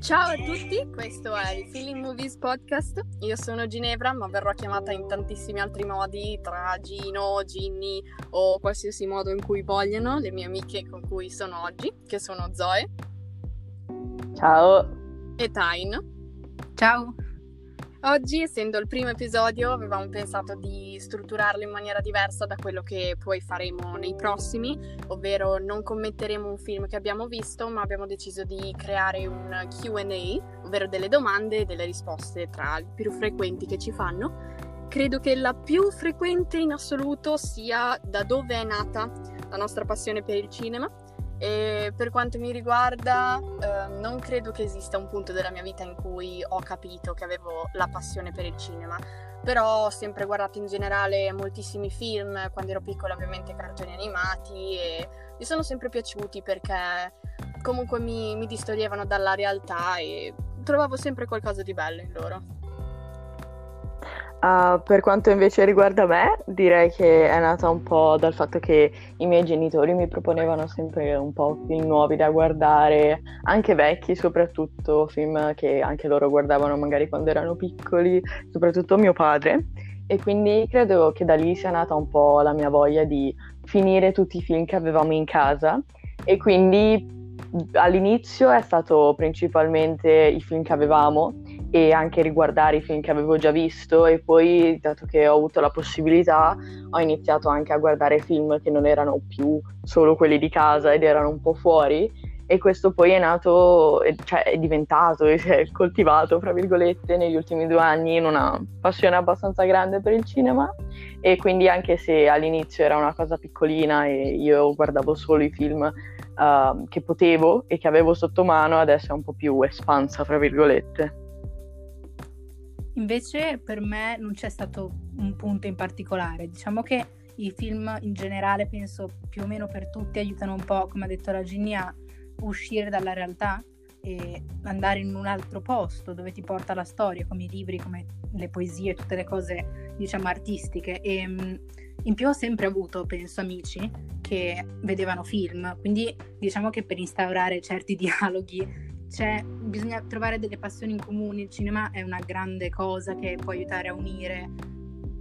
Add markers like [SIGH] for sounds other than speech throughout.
Ciao a tutti, questo è il Feeling Movies Podcast. Io sono Ginevra, ma verrò chiamata in tantissimi altri modi, tra Gino, Ginny o qualsiasi modo in cui vogliono, le mie amiche con cui sono oggi, che sono Zoe. Ciao. E Tain. Ciao. Oggi, essendo il primo episodio, avevamo pensato di strutturarlo in maniera diversa da quello che poi faremo nei prossimi, ovvero non commetteremo un film che abbiamo visto, ma abbiamo deciso di creare un QA, ovvero delle domande e delle risposte tra le più frequenti che ci fanno. Credo che la più frequente in assoluto sia da dove è nata la nostra passione per il cinema e per quanto mi riguarda, eh, non credo che esista un punto della mia vita in cui ho capito che avevo la passione per il cinema. Però ho sempre guardato in generale moltissimi film, quando ero piccola ovviamente cartoni animati e mi sono sempre piaciuti perché comunque mi, mi distoglievano dalla realtà e trovavo sempre qualcosa di bello in loro. Uh, per quanto invece riguarda me, direi che è nata un po' dal fatto che i miei genitori mi proponevano sempre un po' film nuovi da guardare, anche vecchi soprattutto, film che anche loro guardavano magari quando erano piccoli, soprattutto mio padre. E quindi credo che da lì sia nata un po' la mia voglia di finire tutti i film che avevamo in casa e quindi all'inizio è stato principalmente i film che avevamo e anche riguardare i film che avevo già visto e poi dato che ho avuto la possibilità ho iniziato anche a guardare film che non erano più solo quelli di casa ed erano un po' fuori e questo poi è nato, cioè è diventato si [LAUGHS] è coltivato, fra virgolette, negli ultimi due anni in una passione abbastanza grande per il cinema e quindi anche se all'inizio era una cosa piccolina e io guardavo solo i film uh, che potevo e che avevo sotto mano, adesso è un po' più espansa, fra virgolette. Invece per me non c'è stato un punto in particolare, diciamo che i film in generale penso più o meno per tutti aiutano un po', come ha detto la Ginny, a uscire dalla realtà e andare in un altro posto dove ti porta la storia, come i libri, come le poesie, tutte le cose diciamo artistiche. E mm, in più ho sempre avuto, penso, amici che vedevano film, quindi diciamo che per instaurare certi [LAUGHS] dialoghi cioè, bisogna trovare delle passioni in comune, il cinema è una grande cosa che può aiutare a unire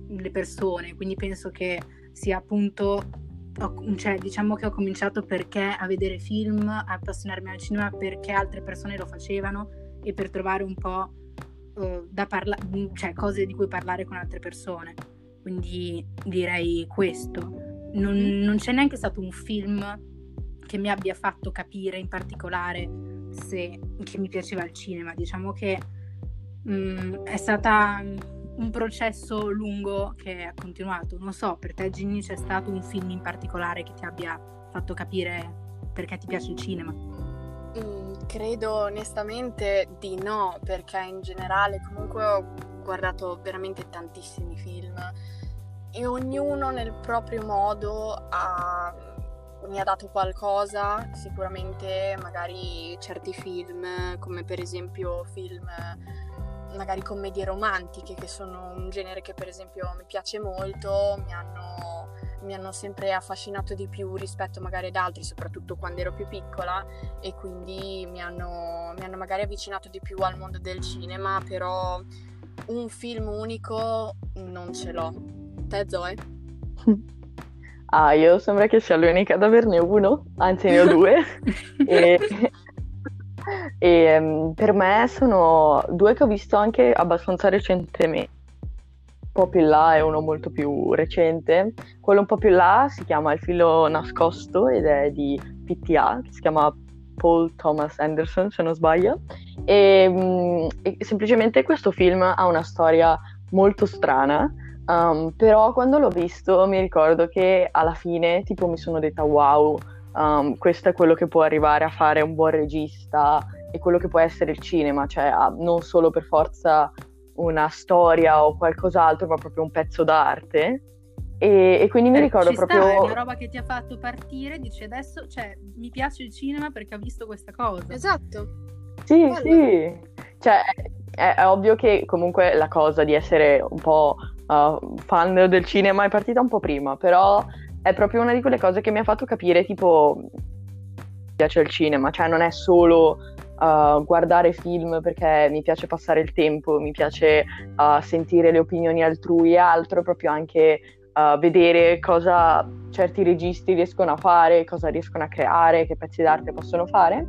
le persone, quindi penso che sia appunto, cioè diciamo che ho cominciato perché a vedere film, a appassionarmi al cinema perché altre persone lo facevano e per trovare un po' uh, da parlare, cioè cose di cui parlare con altre persone, quindi direi questo. Non, mm-hmm. non c'è neanche stato un film che mi abbia fatto capire in particolare se, che mi piaceva il cinema. Diciamo che mh, mm, è stata un processo lungo che ha continuato. Non so, per te Ginny c'è stato un film in particolare che ti abbia fatto capire perché ti piace il cinema? Mm, credo onestamente di no, perché in generale comunque ho guardato veramente tantissimi film e ognuno nel proprio modo ha mi ha dato qualcosa, sicuramente magari certi film, come per esempio film magari commedie romantiche, che sono un genere che per esempio mi piace molto, mi hanno, mi hanno sempre affascinato di più rispetto magari ad altri, soprattutto quando ero più piccola e quindi mi hanno, mi hanno magari avvicinato di più al mondo del cinema, però un film unico non ce l'ho. Te Zoe? [LAUGHS] Ah, io sembra che sia l'unica ad averne uno, anzi ne ho [LAUGHS] due. e, [LAUGHS] e um, per me sono due che ho visto anche abbastanza recentemente. Un po' più in là e uno molto più recente. Quello un po' più in là si chiama Il filo nascosto ed è di PTA, che si chiama Paul Thomas Anderson, se non sbaglio. E, um, e semplicemente questo film ha una storia molto strana Um, però quando l'ho visto mi ricordo che alla fine tipo mi sono detta wow, um, questo è quello che può arrivare a fare un buon regista e quello che può essere il cinema, cioè non solo per forza una storia o qualcos'altro, ma proprio un pezzo d'arte. E, e quindi mi eh, ricordo proprio... Sta, è una roba che ti ha fatto partire, dici adesso, cioè, mi piace il cinema perché ho visto questa cosa. Esatto. Sì, Bello. sì. Cioè, è, è, ovvio che comunque la cosa di essere un po' uh, fan del cinema è partita un po' prima, però è proprio una di quelle cose che mi ha fatto capire tipo piace il cinema, cioè non è solo uh, guardare film perché mi piace passare il tempo, mi piace uh, sentire le opinioni altrui e altro, proprio anche uh, vedere cosa certi registi riescono a fare, cosa riescono a creare, che pezzi d'arte possono fare.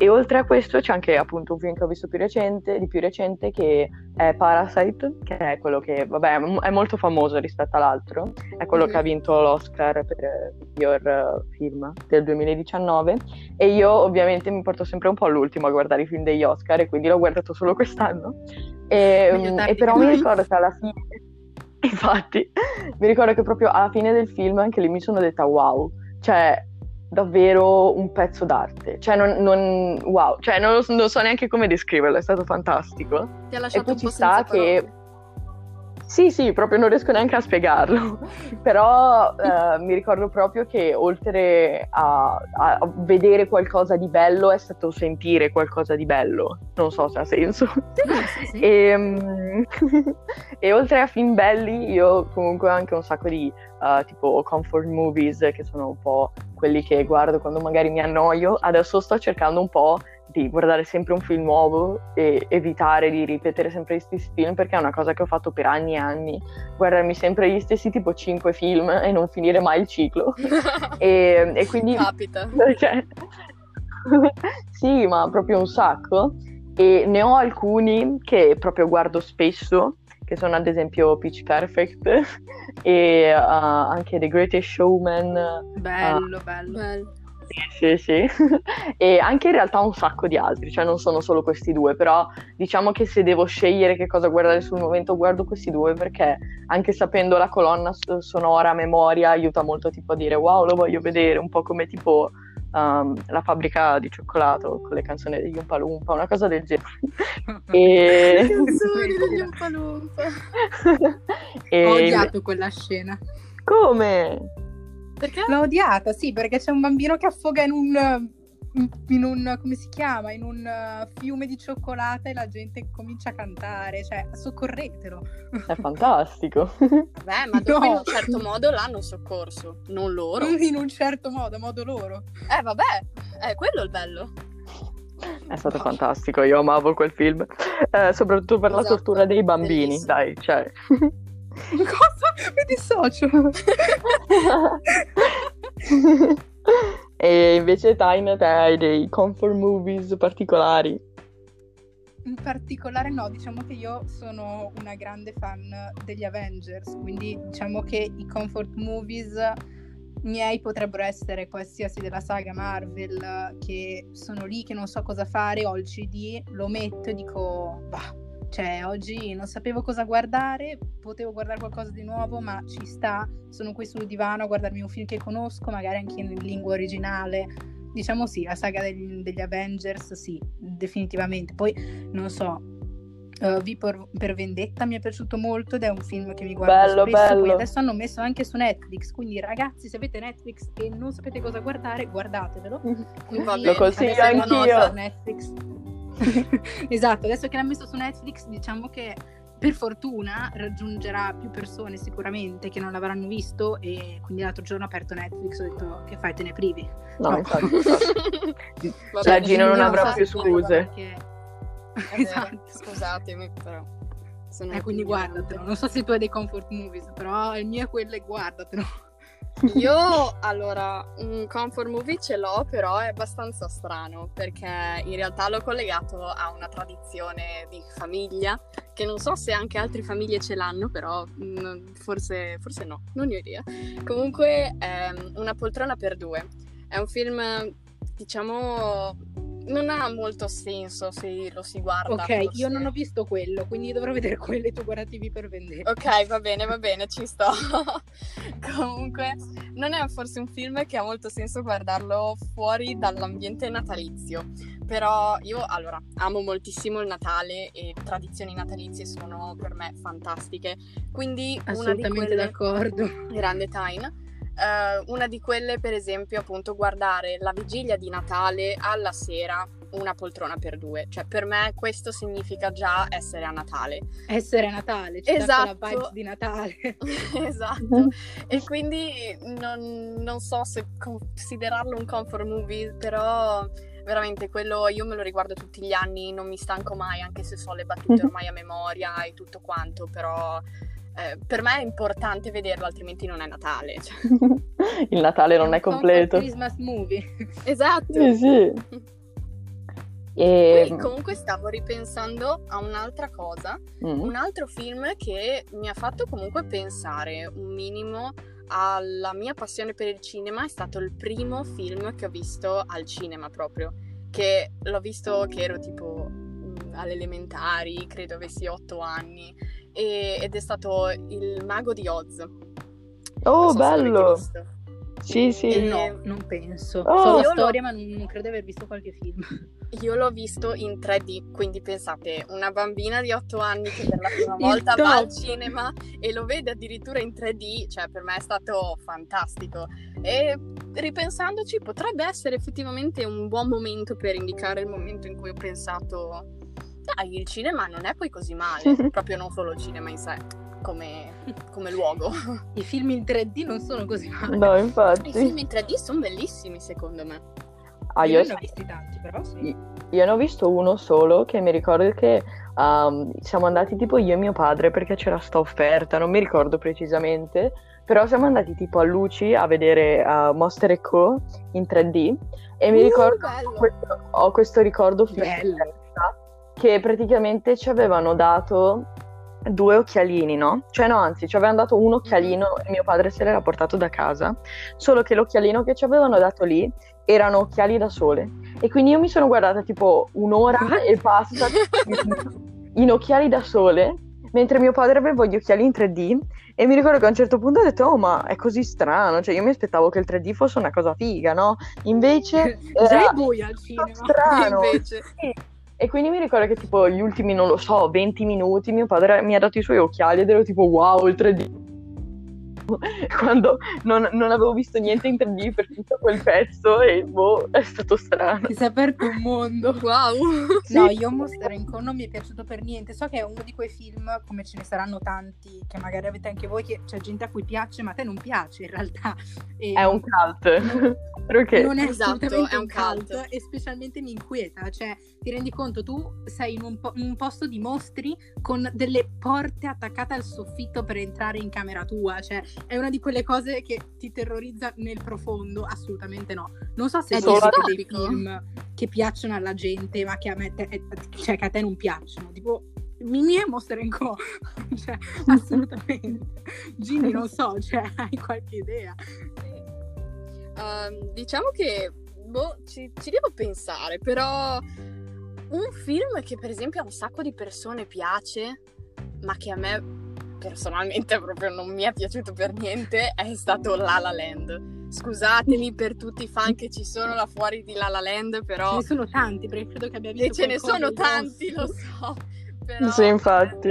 E oltre a questo c'è anche appunto un film che ho visto più recente, di più recente che è Parasite, che è quello che, vabbè, è molto famoso rispetto all'altro, è quello mm-hmm. che ha vinto l'Oscar per miglior film del 2019 e io ovviamente mi porto sempre un po' all'ultimo a guardare i film degli Oscar e quindi l'ho guardato solo quest'anno. E, e però mi ricordo che alla fine, [LAUGHS] infatti, mi ricordo che proprio alla fine del film anche lì mi sono detta wow, cioè davvero un pezzo d'arte. Cioè, non, non wow, cioè, non, non, so neanche come descriverlo, è stato fantastico. Ti ha lasciato e poi ci sta che. Sì, sì, proprio non riesco neanche a spiegarlo, [LAUGHS] però eh, mi ricordo proprio che oltre a, a, vedere qualcosa di bello è stato sentire qualcosa di bello, non so se ha senso. Sì, sì. [LAUGHS] E, um, [LAUGHS] e, oltre a film belli io comunque ho anche un sacco di uh, tipo comfort movies che sono un po' quelli che guardo quando magari mi annoio, adesso sto cercando un po' di guardare sempre un film nuovo e evitare di ripetere sempre gli stessi film perché è una cosa che ho fatto per anni e anni, guardarmi sempre gli stessi tipo 5 film e non finire mai il ciclo. [LAUGHS] e, e, quindi... Capita. Perché... [LAUGHS] [LAUGHS] sì, ma proprio un sacco. E ne ho alcuni che proprio guardo spesso che sono ad esempio Pitch Perfect e uh, anche The Greatest Showman. Bello, uh, bello. bello. Sì, sì, [LAUGHS] e anche in realtà un sacco di altri, cioè non sono solo questi due, però diciamo che se devo scegliere che cosa guardare sul momento guardo questi due perché anche sapendo la colonna sonora a memoria aiuta molto tipo a dire wow lo voglio vedere, un po' come tipo um, la fabbrica di cioccolato con le canzoni degli Umpa Lumpa, una cosa del genere. [LAUGHS] e... Le [LAUGHS] canzoni degli Umpa Lumpa. e... Ho odiato quella scena. Come? Perché? L'ho odiata, sì, perché c'è un bambino che affoga in un in un come si chiama in un uh, fiume di cioccolata e la gente comincia a cantare cioè soccorretelo è fantastico [LAUGHS] vabbè ma dopo no. in un certo modo l'hanno soccorso non loro [LAUGHS] in un certo modo a modo loro eh vabbè è quello il bello è stato no. fantastico io amavo quel film eh, soprattutto per esatto. la tortura dei bambini Bellissimo. dai cioè [LAUGHS] [LAUGHS] cosa mi dissocio [LAUGHS] E invece Time, te hai dei comfort movies particolari? In particolare no, diciamo che io sono una grande fan degli Avengers, quindi diciamo che i comfort movies miei potrebbero essere qualsiasi della saga Marvel che sono lì che non so cosa fare, ho il CD, lo metto e dico, bah, cioè, oggi non sapevo cosa guardare, potevo guardare qualcosa di nuovo, ma ci sta. Sono qui sul divano a guardarmi un film che conosco, magari anche in lingua originale. Diciamo sì, la saga degli, degli Avengers, sì, definitivamente. Poi, non so, uh, V per, per, Vendetta mi è piaciuto molto ed è un film che mi guardo bello, spesso. Bello. Poi adesso hanno messo anche su Netflix, quindi ragazzi, se avete Netflix e non sapete cosa guardare, guardatevelo. [LAUGHS] Quindi, Lo consiglio anch'io. Netflix [LAUGHS] esatto, adesso che l'ha messo su Netflix, diciamo che per fortuna raggiungerà più persone sicuramente che non l'avranno visto e quindi l'altro giorno ho aperto Netflix e ho detto che fai te ne privi. No, no. infatti. [LAUGHS] Vabbè, la Gino non avrà più scuse. Che... [LAUGHS] esatto. Scusatemi però. Eh, quindi guardatelo. Non so se tu hai dei comfort movies, però il mio è quello e guardatelo. Io allora un comfort movie ce l'ho, però è abbastanza strano perché in realtà l'ho collegato a una tradizione di famiglia che non so se anche altre famiglie ce l'hanno, però mh, mm, forse, forse no, non ho idea. Comunque è Una poltrona per due. È un film, diciamo, non ha molto senso se lo si guarda. Ok, forse. io non ho visto quello, quindi dovrò vedere quelle tu guardativi per vendere. Ok, va bene, va bene, ci sto. [LAUGHS] Comunque, non è forse un film che ha molto senso guardarlo fuori dall'ambiente natalizio. Però io, allora, amo moltissimo il Natale e tradizioni natalizie sono per me fantastiche. Quindi, Assolutamente una di quelle... d'accordo. Grande Time Uh, una di quelle, per esempio, appunto, guardare la vigilia di Natale alla sera una poltrona per due. Cioè, per me questo significa già essere a Natale. Essere a Natale, cioè esatto. la vibes di Natale. [LAUGHS] esatto. e quindi non, non, so se considerarlo un comfort movie, però veramente quello io me lo riguardo tutti gli anni, non mi stanco mai, anche se so le battute [LAUGHS] ormai a memoria e tutto quanto, però eh, per me è importante vederlo, altrimenti non è Natale. Cioè. [LAUGHS] Il Natale non è, è completo. Christmas movie. [LAUGHS] Esatto. Sì, sì. E... Poi comunque stavo ripensando a un'altra cosa, mm. un altro film che mi ha fatto comunque pensare un minimo alla mia passione per il cinema, è stato il primo film che ho visto al cinema proprio, che l'ho visto che ero tipo mm, alle elementari, credo avessi otto anni, e, ed è stato Il Mago di Oz. Oh, so bello! Sì, sì. Eh, no, non penso. Oh, so la storia, ma non credo di aver visto qualche film. [LAUGHS] Io l'ho visto in 3D, quindi pensate, una bambina di 8 anni che per la prima [LAUGHS] volta va al cinema e lo vede addirittura in 3D, cioè per me è stato fantastico. E ripensandoci potrebbe essere effettivamente un buon momento per indicare il momento in cui ho pensato, dai, il cinema non è poi così male, [LAUGHS] proprio non solo il cinema in sé. Come, come, luogo. [LAUGHS] I film in 3D non sono così male. No, infatti. I film in 3D sono bellissimi, secondo me. Ah, io, io ne ho visti tanti, però sì. Io ne ho visto uno solo che mi ricordo che um, siamo andati tipo io e mio padre perché c'era sta offerta, non mi ricordo precisamente, però siamo andati tipo a Luci a vedere uh, Monster Co in 3D e mi uh, ricordo, questo, ho questo ricordo che praticamente ci avevano dato due occhialini, no? Cioè no, anzi, ci avevano dato un occhialino e mio padre se l'era portato da casa, solo che l'occhialino che ci avevano dato lì erano occhiali da sole. E quindi io mi sono guardata tipo un'ora [LAUGHS] e passa in occhiali da sole, mentre mio padre aveva gli occhiali in 3D e mi ricordo che a un certo punto ho detto, oh ma è così strano, cioè io mi aspettavo che il 3D fosse una cosa figa, no? Invece... [LAUGHS] Era buio al cinema. Strano. Invece. Sì. E quindi mi ricordo che tipo gli ultimi, non lo so, 20 minuti mio padre mi ha dato i suoi occhiali ed ero tipo wow, il 3D [LAUGHS] quando non, non, avevo visto niente in 3D per tutto quel pezzo e boh, è stato strano. Si è aperto un mondo. Wow. [LAUGHS] No, io Monster Co non mi è piaciuto per niente. So che è uno di quei film, come ce ne saranno tanti, che magari avete anche voi, che c'è gente a cui piace, ma a te non piace in realtà. E è un cult. [LAUGHS] Perché? Non è esatto, è un cult, cult, e specialmente mi inquieta, cioè ti rendi conto tu sei in un, po- in un, posto di mostri con delle porte attaccate al soffitto per entrare in camera tua, cioè è una di quelle cose che ti terrorizza nel profondo, assolutamente no. Non so se è sono dei film che piacciono alla gente, ma che a me te- cioè che a te non piacciono, tipo Mimi e Monster Co. [LAUGHS] cioè, [LAUGHS] assolutamente. Ginny, non so, cioè, [LAUGHS] hai qualche idea? Uh, diciamo che boh, ci, ci devo pensare, però un film che per esempio a un sacco di persone piace, ma che a me personalmente [LAUGHS] proprio non mi è piaciuto per niente è stato La La Land. Scusatemi per tutti i fan che ci sono là fuori di La La Land, però... Ce ne sono tanti, perché credo che abbia visto E ce ne sono tanti, lo so. [LAUGHS] Però sì, infatti.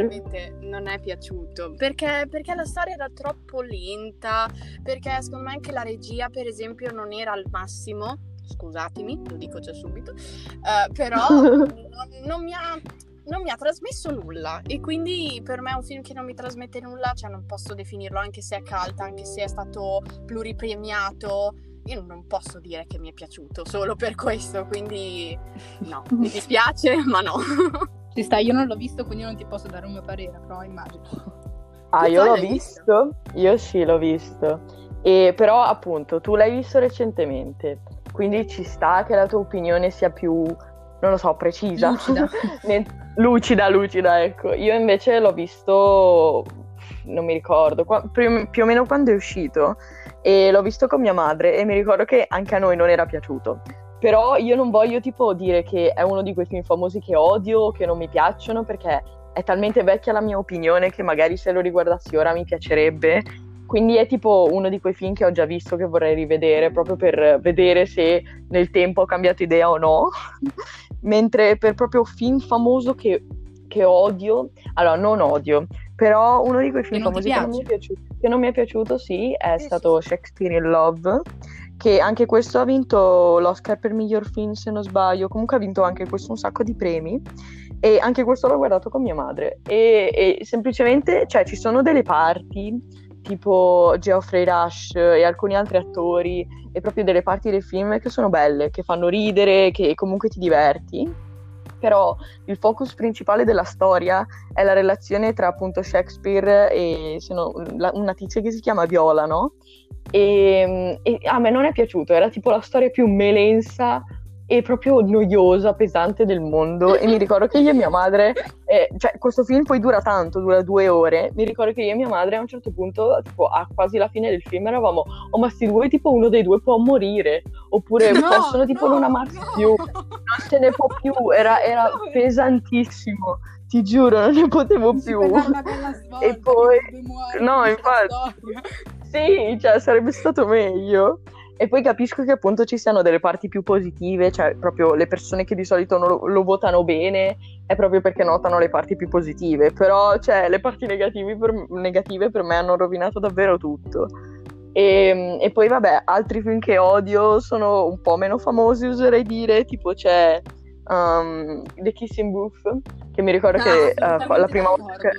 non è piaciuto perché, perché la storia era troppo lenta, perché secondo me anche la regia, per esempio, non era al massimo scusatemi, lo dico già subito, uh, però non, [LAUGHS] non, mi ha, non mi ha trasmesso nulla e quindi per me è un film che non mi trasmette nulla, cioè non posso definirlo anche se è cult, anche se è stato pluripremiato. Io non posso dire che mi è piaciuto solo per questo, quindi no, [LAUGHS] mi dispiace, ma no. [LAUGHS] Ci sta, io non l'ho visto, quindi non ti posso dare un mio parere, però immagino. Ah, io l'ho visto? visto? Io sì, l'ho visto. E però appunto, tu l'hai visto recentemente, quindi ci sta che la tua opinione sia più non lo so, precisa. Lucida. [LAUGHS] lucida, lucida, ecco. Io invece l'ho visto, non mi ricordo, qua, più, più o meno quando è uscito e l'ho visto con mia madre e mi ricordo che anche a noi non era piaciuto. Però io non voglio tipo dire che è uno di quei film famosi che odio, che non mi piacciono, perché è talmente vecchia la mia opinione che magari se lo riguardassi ora mi piacerebbe quindi è tipo uno di quei film che ho già visto che vorrei rivedere proprio per vedere se nel tempo ho cambiato idea o no. [LAUGHS] Mentre per proprio film famoso che, che, odio, allora non odio, però uno di quei film famosi che non, mi è piaciuto, che non mi è piaciuto, sì, è eh, stato sì. Shakespeare in Love, che anche questo ha vinto l'Oscar per miglior film se non sbaglio, comunque ha vinto anche questo un sacco di premi e anche questo l'ho guardato con mia madre e, e semplicemente, cioè ci sono delle parti tipo Geoffrey Rush e alcuni altri attori e proprio delle parti del film che sono belle, che fanno ridere, che comunque ti diverti. Però il focus principale della storia è la relazione tra appunto Shakespeare e no, la, una tizia che si chiama Viola, no? E, e a me non è piaciuto, era tipo la storia più melensa e proprio noiosa, pesante del mondo. E mi ricordo che io e mia madre, eh, cioè questo film poi dura tanto, dura due ore. Mi ricordo che io e mia madre a un certo punto, tipo a quasi la fine del film, eravamo, oh ma sti due, tipo uno dei due può morire, oppure no, possono tipo no, non amarsi no. più, non se ne può più. Era, era pesantissimo. Ti giuro, non ne potevo non più. Svolta, e poi, no, infatti, sì, cioè sarebbe stato meglio. E poi capisco che appunto ci siano delle parti più positive, cioè proprio le persone che di solito lo, lo votano bene è proprio perché notano le parti più positive, però cioè, le parti per, negative per me hanno rovinato davvero tutto. E, ehm, e, poi vabbè, altri film che odio sono un po' meno famosi, userei dire, tipo c'è um, The Kissing Booth, che mi ricordo ah, che uh, la prima volta che...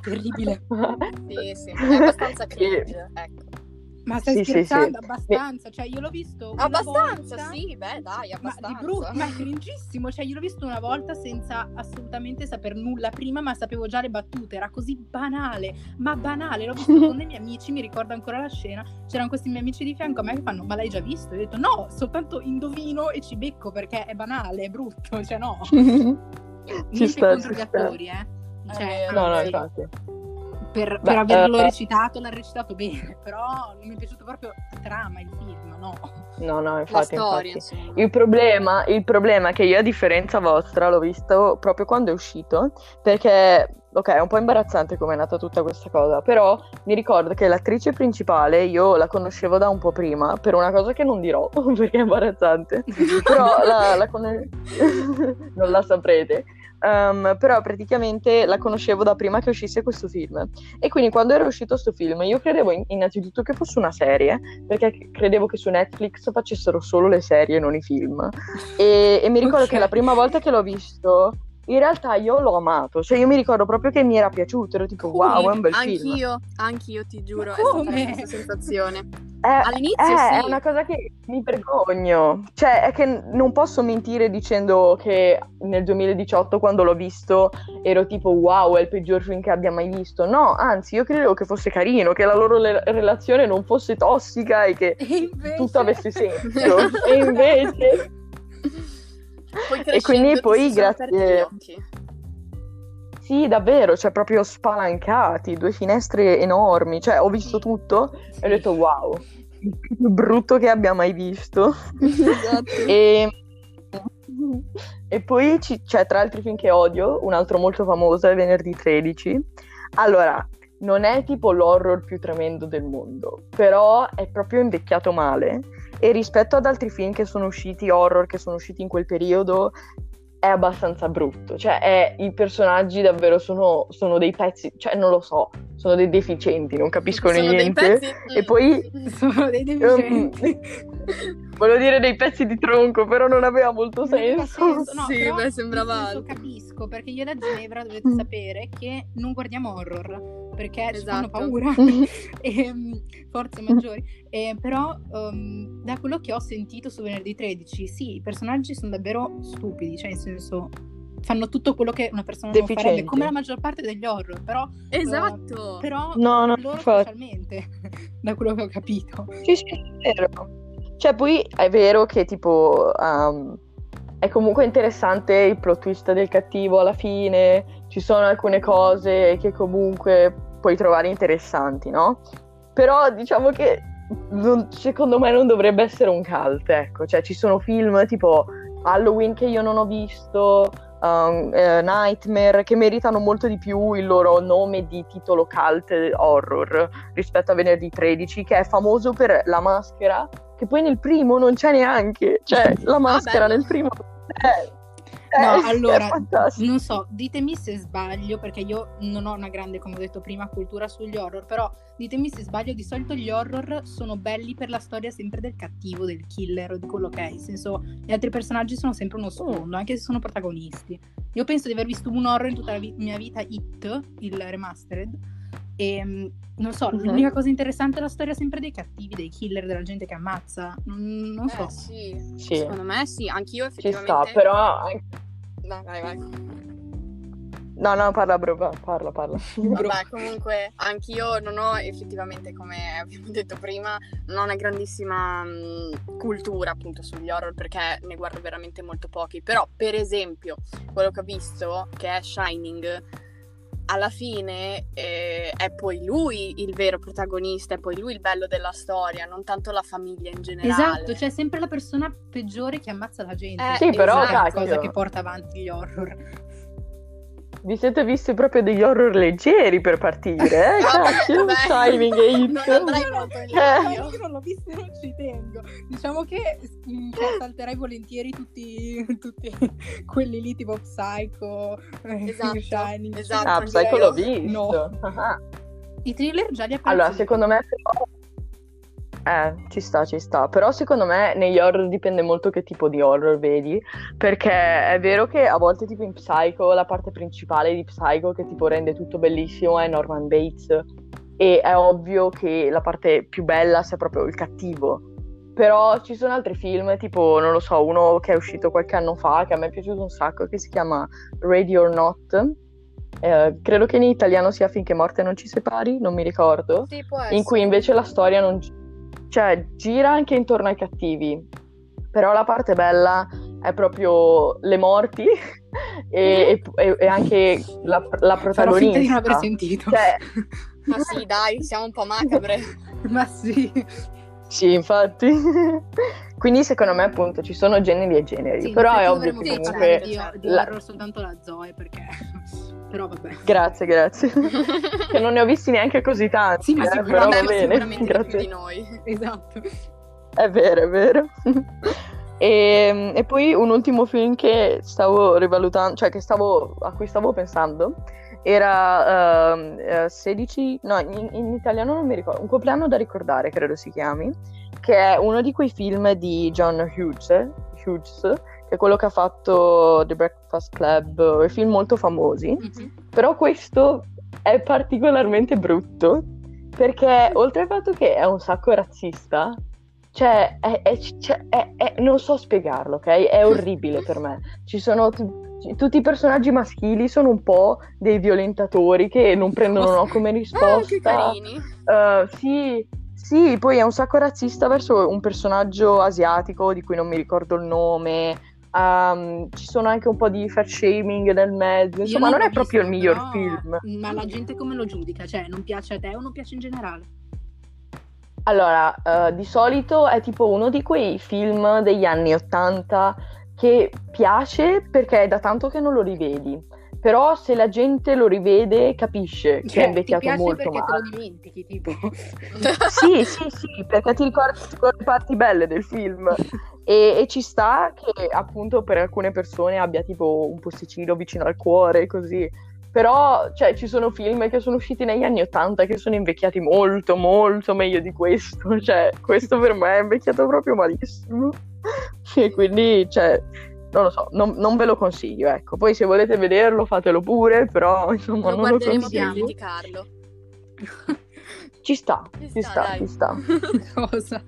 Terribile, ecco. terribile. [LAUGHS] sì, sì, è abbastanza cringe, ecco. Ma stai sì, scherzando? Sì, abbastanza, cioè io l'ho visto Abbastanza, volta, sì, beh dai, abbastanza. Ma di brutto, ma è cringissimo, cioè io l'ho visto una volta senza assolutamente saper nulla prima, ma sapevo già le battute, era così banale, ma banale, l'ho visto [LAUGHS] con dei miei amici, mi ricordo ancora la scena, c'erano questi miei amici di fianco a me che fanno, ma l'hai già visto? E ho detto no, soltanto indovino e ci becco perché è banale, è brutto, cioè no. [LAUGHS] Niente sta, contro gli attori, eh. Cioè, no, no, infatti per, per averlo uh, recitato, l'ha recitato bene, però non mi è piaciuto proprio la trama, il film, no. No, no, infatti, storia, infatti. Il, problema, il problema è che io a differenza vostra l'ho visto proprio quando è uscito, perché, ok, è un po' imbarazzante come è nata tutta questa cosa, però mi ricordo che l'attrice principale io la conoscevo da un po' prima, per una cosa che non dirò, [LAUGHS] perché è imbarazzante, però la, la con... [LAUGHS] non la saprete. Um, però praticamente la conoscevo da prima che uscisse questo film. E quindi quando era uscito questo film, io credevo in- innanzitutto che fosse una serie, perché credevo che su Netflix facessero solo le serie, non i film. E, e mi ricordo okay. che la prima volta che l'ho visto, in realtà io l'ho amato, cioè io mi ricordo proprio che mi era piaciuto, ero tipo come? wow, è un bel anch'io, film. Anch'io, anch'io ti giuro, Ma è stata come? questa sensazione. Eh, All'inizio eh, sì. È una cosa che mi vergogno, cioè è che non posso mentire dicendo che nel 2018 quando l'ho visto ero tipo wow, è il peggior film che abbia mai visto. No, anzi, io credevo che fosse carino, che la loro le- relazione non fosse tossica e che E invece... tutto avesse senso. [LAUGHS] e invece... E quindi poi grazie-. Sì, davvero, cioè proprio spalancati, due finestre enormi, cioè ho visto tutto Sì. e ho detto wow, il più brutto che abbia mai visto. Esatto. [LAUGHS] e... e poi c'è tra altri film che odio, un altro molto famoso è Venerdì 13. Allora, non è tipo l'horror più tremendo del mondo, però è proprio invecchiato male e rispetto ad altri film che sono usciti, horror che sono usciti in quel periodo, è abbastanza brutto. Cioè, è- i personaggi davvero sono, sono dei pezzi, cioè non lo so, sono dei deficienti, non capiscono Sono niente. pezzi- E mm. poi Sono dei [LAUGHS] deficienti. Volevo dire dei pezzi di tronco, però non aveva molto senso. senso, no, [LAUGHS] Sì, beh, sembrava senso capisco perché io e la Ginevra dovete Mm. sapere che non guardiamo horror perché ci fanno Esatto. paura e [LAUGHS] mm, [LAUGHS] forze maggiori Eh, però um, da quello che ho sentito su venerdì 13 sì i personaggi sono davvero stupidi cioè nel senso fanno tutto quello che una persona non farebbe come la maggior parte degli horror però, Esatto. eh, però No, no, loro infatti. specialmente da quello che ho capito Sì, sì, è vero. Cioè, poi è vero che tipo um, è comunque interessante il plot twist del cattivo alla fine, ci sono alcune cose che comunque puoi trovare interessanti, no? Però diciamo che non- secondo me non dovrebbe essere un cult, ecco, cioè ci sono film tipo Halloween che io non ho visto, um, eh, Nightmare, che meritano molto di più il loro nome di titolo cult horror rispetto a Venerdì 13, che è famoso per la maschera, che poi nel primo non c'è neanche, cioè la maschera bello. nel primo è, è- No, allora, non so, ditemi se sbaglio, perché io non ho una grande, come ho detto prima, cultura sugli horror, però ditemi se sbaglio, di solito gli horror sono belli per la storia sempre del cattivo, del killer o di quello che è, nel senso, gli altri personaggi sono sempre uno sfondo, anche se sono protagonisti. Io penso di aver visto un horror in tutta la vi- mia vita, It, il remastered, E mm, non so, Mhm. l'unica cosa interessante è la storia sempre dei cattivi, dei killer, della gente che ammazza. Non, non so. Eh, sì. Sì, Secondo me sì, anch'io ci effettivamente. sta, però... Vai, vai, vai. No, no, parla, bro, parla, parla. Vabbè, comunque anch'io non ho effettivamente, come abbiamo detto prima, non ho una grandissima mh, cultura appunto sugli horror perché ne guardo veramente molto pochi. Però, per esempio, quello che ho visto, che è Shining, alla fine eh, è poi lui il vero protagonista, è poi lui il bello della storia, non tanto la famiglia in generale. Esatto, c'è sempre la persona peggiore che ammazza la gente. Eh, Sì, però, Questa è la cosa che porta avanti gli horror. Vi siete visti proprio degli horror leggeri per partire, eh? Cacchio, vabbè. Shining e It. Non in là Eh. io. io non l'ho visto e non ci tengo. Diciamo che cioè, salterei volentieri tutti, tutti quelli lì tipo Psycho, eh, Esatto, Shining. esatto. Ah, Psycho l'ho visto. No. Ah. I thriller già li ha Allora, secondo me però... Eh, ci sta, ci sta. Però secondo me negli horror dipende molto che tipo di horror vedi. Perché è vero che a volte tipo in Psycho, la parte principale di Psycho che tipo rende tutto bellissimo è Norman Bates. E è ovvio che la parte più bella sia proprio il cattivo. Però ci sono altri film, tipo, non lo so, uno che è uscito qualche anno fa, che a me è piaciuto un sacco, che si chiama Ready or Not. Eh, credo che in italiano sia Finché morte non ci separi, non mi ricordo Sì, può in cui essere. invece la storia non cioè gira anche intorno ai cattivi però la parte bella è proprio le morti [LAUGHS] e, e- e anche la, la Farò finta di non aver protagonista sentito. cioè, [LAUGHS] Ma sì, dai, siamo un po' macabre. [LAUGHS] Ma sì. sì infatti quindi secondo me appunto ci sono generi e generi Sì, però è ovvio che comunque di, di la- soltanto la Zoe perché però vabbè grazie grazie [LAUGHS] che non ne ho visti neanche così tanti Sì, ma eh, sicuramente- però sicuramente grazie di noi. [LAUGHS] esatto È vero, è vero. [LAUGHS] E, e poi un ultimo film che stavo rivalutando, cioè che stavo, a cui stavo pensando, era ehm, eh, 16, no, in, in italiano non mi ricordo, Un compleanno da ricordare, credo si chiami, che è uno di quei film di John Hughes, Hughes che è quello che ha fatto The Breakfast Club, eh, film molto famosi. Però questo è particolarmente brutto perché oltre al fatto che è un sacco razzista, cioè, è- è- cioè, è- non so spiegarlo, ok? È [LAUGHS] orribile per me. Ci sono tu- tutti i personaggi maschili sono un po' dei violentatori che non prendono no come [LAUGHS] Ah, risposta. carini. Uh, sì, sì, poi è un sacco razzista verso un personaggio asiatico di cui non mi ricordo il nome. Um, ci sono anche un po' di fat shaming nel mezzo. Insomma, non è proprio il visto, miglior però- film. ma la gente come lo giudica? Cioè non piace a te o non piace in generale? Allora, eh, di solito è tipo uno di quei film degli anni 80 che piace perché è da tanto che non lo rivedi. Però se la gente lo rivede capisce che è Cioè, invecchiato molto perché male. te lo dimentichi tipo [LAUGHS] Sì, sì, sì, perché ti ricordi tutte le parti belle del film [LAUGHS] e, e ci sta che appunto per alcune persone abbia tipo un posticino vicino al cuore, così. Però, cioè, ci sono film che sono usciti negli anni Ottanta che sono invecchiati molto, molto meglio di questo. [LAUGHS] Cioè, questo per me è invecchiato proprio malissimo. E quindi, cioè, non lo so, non, non ve lo consiglio, ecco. Poi se volete vederlo fatelo pure, però, insomma, Lo non lo consiglio. criticarlo. Ci sta, Ci ci sta, sta, ci sta. [LAUGHS] cosa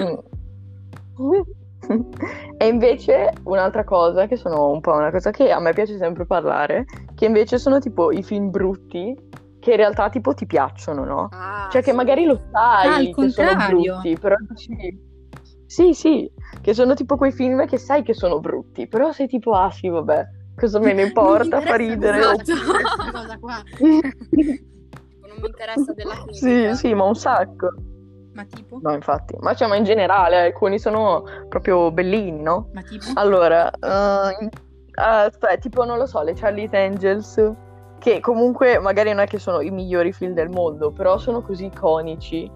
Mm. [LAUGHS] E invece un'altra cosa che sono un po' una cosa che a me piace sempre parlare, che invece sono tipo i film brutti che in realtà tipo ti piacciono, no? Ah, Cioè che magari lo Ah, sai al che sono contrario. brutti, però dici Sì, sì, che sono tipo quei film che sai che sono brutti, però sei tipo ah sì, vabbè, cosa me ne importa, fa ridere. Esatto. questa cosa qua Non mi interessa della Sì, critica. sì, ma un sacco. ma tipo No, infatti, ma, cioè, ma in generale alcuni sono proprio bellini, no? ma tipo Allora, eh, aspetta, tipo non lo so, le Charlie's Angels, che comunque magari non è che sono i migliori film del mondo, però sono così iconici,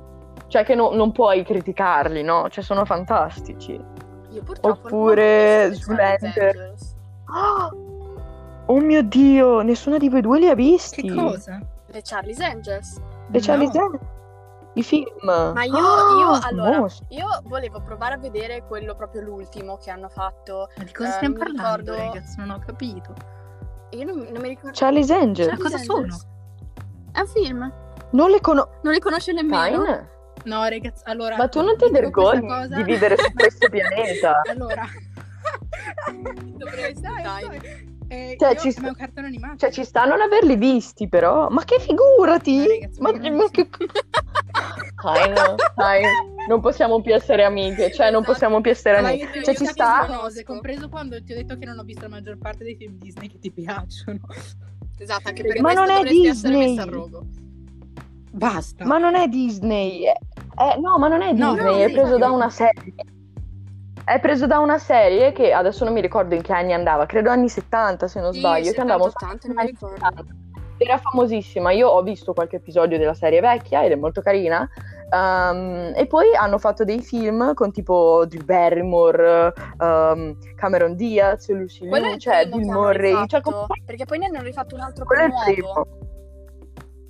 cioè che no- non puoi criticarli, no? Cioè sono fantastici. Io purtroppo Oppure Charlie's Zoolander. Angels. Ah! Oh mio Dio, nessuno di voi due li ha visti? che cosa Le Charlie's Angels. Le Charlie's No. Angels? I film? Ma io, [GASPS] io allora, io volevo provare a vedere quello proprio l'ultimo che hanno fatto. ma di cosa Eh, stiamo parlando ricordo- ragazzi non ho capito Io non, non mi ricordo. Charlie's Angels? Charlie's cosa sono? Angels. È un film. Non le conosco. Non le conosce nemmeno? No, ragazzi, allora... Ma tu non ti vergogni cosa... di vivere su questo [LAUGHS] pianeta? Allora... Dovresti, dai. dai. Eh, cioè, ci sta... un cartone animato. Cioè, ci sta a non averli visti, però. Ma che figurati! Ma, ragazzi, ma, ma che... [LAUGHS] dai, no, dai, non possiamo più essere amiche. Cioè, non esatto. possiamo più essere amiche. Io, cioè, io ci sta. Cose, compreso quando ti ho detto che non ho visto la maggior parte dei film Disney che ti piacciono. Esatto, anche perché ma non è Disney. Basta. Ma non è Disney. Eh, no, ma non è Disney, no, è preso da una serie. È preso da una serie che adesso non mi ricordo in che anni andava, credo anni 70 se non sì, sbaglio, 70, che andava 80, non mi ricordo. Era famosissima, io ho visto qualche episodio della serie vecchia ed è molto carina. Um, e poi hanno fatto dei film con tipo Drew Barrymore, um, Cameron Diaz, Lucy Liu, cioè Bill Murray. Cioè, perché poi ne hanno rifatto un altro Quello è il primo.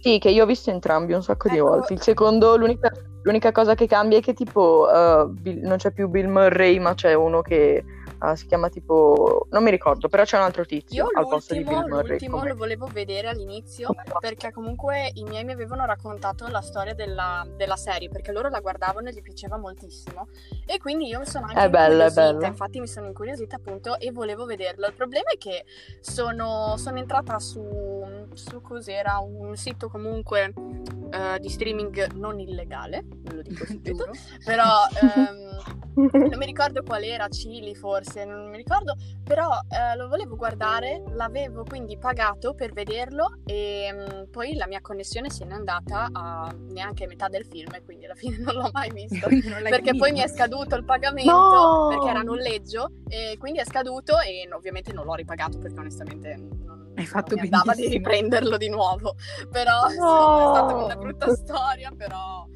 Sì, che io ho visto entrambi un sacco ecco. di volte. Il secondo, l'unica L'unica cosa che cambia è che tipo uh, Bill, non c'è più Bill Murray, ma c'è uno che uh, si chiama tipo... non mi ricordo, però c'è un altro tizio Io al posto di Bill Murray. L'ultimo come... lo volevo vedere all'inizio [LAUGHS] perché comunque i miei mi avevano raccontato la storia della, della, serie perché loro la guardavano e gli piaceva moltissimo e quindi io mi sono anche è bello, è bello. infatti mi sono incuriosita appunto e volevo vederlo. Il problema è che sono, sono entrata su, su cos'era, un sito comunque uh, di streaming non illegale, ve lo dico [LAUGHS] subito, però um, [LAUGHS] [LAUGHS] non mi ricordo qual era, Chili forse, non mi ricordo, però uh, lo volevo guardare, l'avevo quindi pagato per vederlo e um, poi la mia connessione se n'è andata a neanche metà del film e quindi alla fine [LAUGHS] non l'ho mai visto, perché poi mi è scaduto il pagamento, no! perché era noleggio e quindi è scaduto e ovviamente non l'ho ripagato perché onestamente non hai fatto mi andava di riprenderlo di nuovo. [LAUGHS] Però no. è stata una brutta storia, però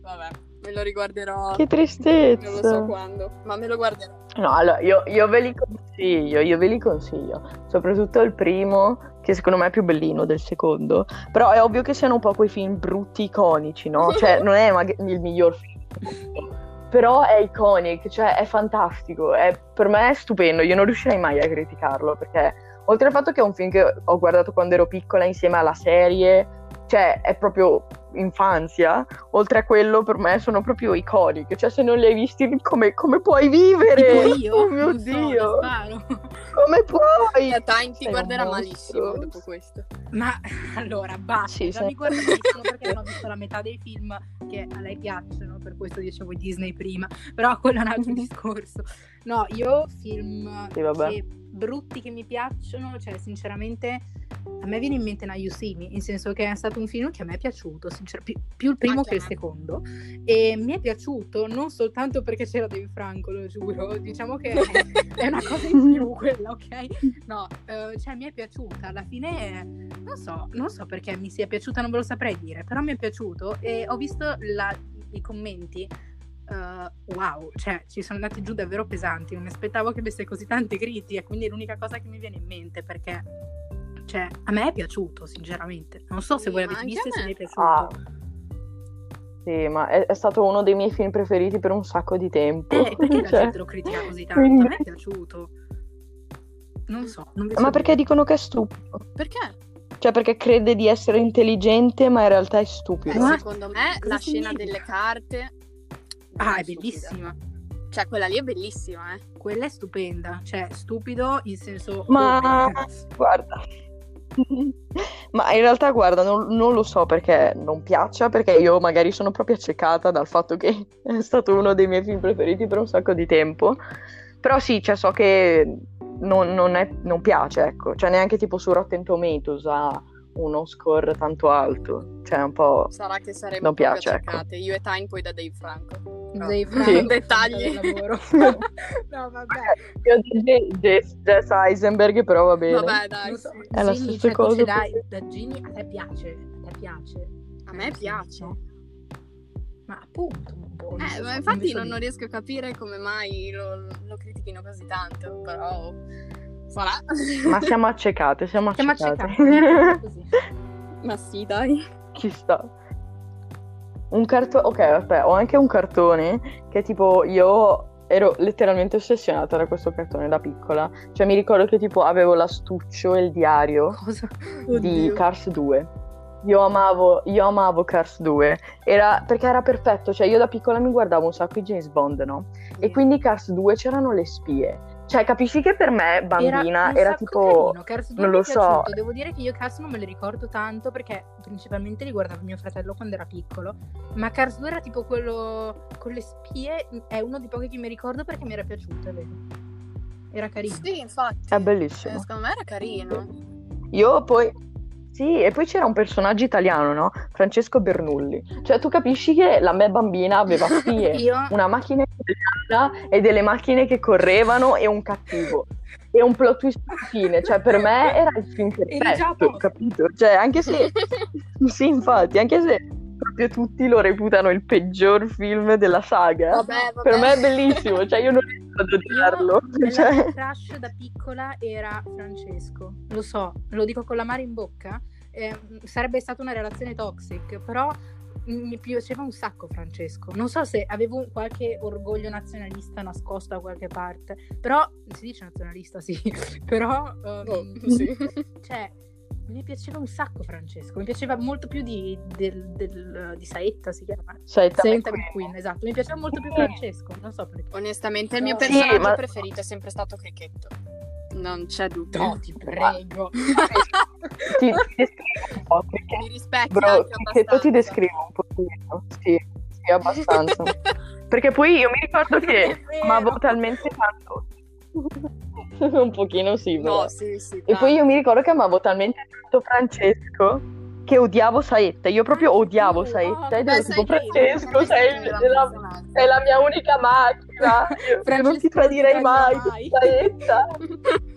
vabbè, me lo riguarderò. Che tristezza. Non lo so quando, ma me lo guarderò. No, allora io, io ve li consiglio, io ve li consiglio. Soprattutto il primo, che secondo me è più bellino del secondo. Però è ovvio che siano un po' quei film brutti iconici, no? [LAUGHS] Cioè, non è mag- il miglior film. Però è iconic, cioè è fantastico, è, per me è stupendo, io non riuscirei mai a criticarlo perché Oltre al fatto che è un film che ho guardato quando ero piccola insieme alla serie, cioè è proprio infanzia, oltre a quello per me sono proprio iconiche, cioè se non li hai visti come, come puoi vivere? Tipo io? Oh mio non Dio! So, come puoi? La Time ti guarderà malissimo dopo questo. Ma [LAUGHS] allora, basta, sì, sì. mi guarda malissimo perché non ho visto la metà dei film che a lei piacciono, per questo dicevo Disney prima, però quello è un altro [LAUGHS] discorso. No, io film sì, che brutti che mi piacciono, cioè sinceramente a me viene in mente Me, in senso che è stato un film che a me è piaciuto, sincer- più, più, il primo che il secondo, e mi è piaciuto non soltanto perché c'era Dave Franco, lo giuro, diciamo che è una cosa in più [LAUGHS] quella, ok? No, uh, cioè mi è piaciuta, alla fine non so, non so perché mi sia piaciuta, non ve lo saprei dire, però mi è piaciuto e ho visto la, i commenti uh, wow, cioè ci sono andati giù davvero pesanti, non mi aspettavo che avesse così tante critiche, quindi è l'unica cosa che mi viene in mente perché cioè, a me è piaciuto sinceramente, non so se voi l'avete visto e se vi è piaciuto. Ah. Sì, ma è, è, stato uno dei miei film preferiti per un sacco di tempo. Eh, perché la [LAUGHS] cioè... gente lo critica così tanto? Quindi... A me è piaciuto. Non so. Non ma perché dicono che è stupido? Perché? Cioè, perché crede di essere intelligente, ma in realtà è stupido. Eh, secondo me la scena delle carte Ah, è bellissima. Cioè, quella lì è bellissima, eh. Quella è stupenda. Cioè, stupido in senso... Ma, oh, guarda... [LAUGHS] Ma in realtà, guarda, non, non, lo so perché non piaccia, perché io magari sono proprio accecata dal fatto che è stato uno dei miei film preferiti per un sacco di tempo. Però sì, cioè, so che non, non, è, non piace, ecco. Cioè, neanche tipo su Rotten Tomatoes ha uno score tanto alto. Cioè, un po'... Sarà che saremo non piace, accecate. Ecco. Io e Time poi da Dave Franco. [LAUGHS] No. Dave Franco. Sì. Dettagli. no, vabbè. Io dico Jess, Jess Eisenberg, però va bene. Vabbè, dai. So. È la stessa cioè, cosa. Dai, da Ginny a te piace. A te piace. A me piace. Ma appunto, eh, so, ma infatti non, non, riesco a capire come mai lo, lo critichino così tanto, però sarà. Ma siamo accecate, siamo accecate. Siamo accecate. [LAUGHS] ma sì, dai. Ci sta. Un cartone, ok, aspetta, ho anche un cartone che tipo io ero letteralmente ossessionata da questo cartone da piccola. Cioè mi ricordo che tipo avevo l'astuccio e il diario Cosa? di Cars 2. io amavo, io amavo Cars 2, era, perché era perfetto, cioè io da piccola mi guardavo un sacco di James Bond, no? E quindi Cars 2 c'erano le spie. Cioè, capisci che per me, bambina, era, sacco tipo... carino. Cars 2 non mi lo è so. piaciuto. Devo dire che io Cars non me li ricordo tanto perché principalmente li guardava mio fratello quando era piccolo. Ma Cars 2 era tipo quello con le spie, è uno di pochi che mi ricordo perché mi era piaciuto, è vero. Era carino. Sì, infatti. È bellissimo. Eh, secondo me era carino. Io poi... Sì, e poi c'era un personaggio italiano, no? Francesco Bernulli. Cioè, tu capisci che la me bambina aveva [LAUGHS] spie, Io una macchina italiana e delle macchine che correvano e un cattivo. E un plot twist alla fine. Cioè, per me era il film perfetto, capito? Cioè, anche se... [LAUGHS] Sì, infatti, anche se proprio tutti lo reputano il peggior film della saga, Vabbè, vabbè. per me è bellissimo. Cioè, io non riesco ad odiarlo. Io, [LAUGHS] Cioè... la mia crush da piccola era Francesco. Lo so, lo dico con l'amaro in bocca. Eh, sarebbe stata una relazione toxic, però mi piaceva un sacco Francesco. Non so se avevo qualche orgoglio nazionalista nascosto da qualche parte, però si dice nazionalista, sì. [LAUGHS] però ehm, Oh, sì. cioè mi piaceva un sacco Francesco, mi piaceva molto più di, del- del- di Saetta, si chiama. Saita Saetta McQueen. McQueen, esatto, mi piaceva molto più Francesco, non so perché. Onestamente, il mio Sì, personaggio ma- preferito è sempre stato Cricchetto. Non c'è dubbio. No, ti prego. Ti, [LAUGHS] ti descrivo un po' perché Mi rispecchi Bro, anche che tu ti descrivo un pochino, sì, sì, abbastanza. [LAUGHS] Perché poi io mi ricordo che vero. amavo talmente tanto. [LAUGHS] un pochino sì. No, sì, sì. E poi io mi ricordo che amavo talmente tanto Francesco che odiavo Saetta. Io proprio odiavo Oh, Saetta. beh, Ed ero tipo io Francesco, non sei, è la, è la mia unica macchina. Io- [LAUGHS] Io non ti tradirei mai, mai. Saetta. [LAUGHS]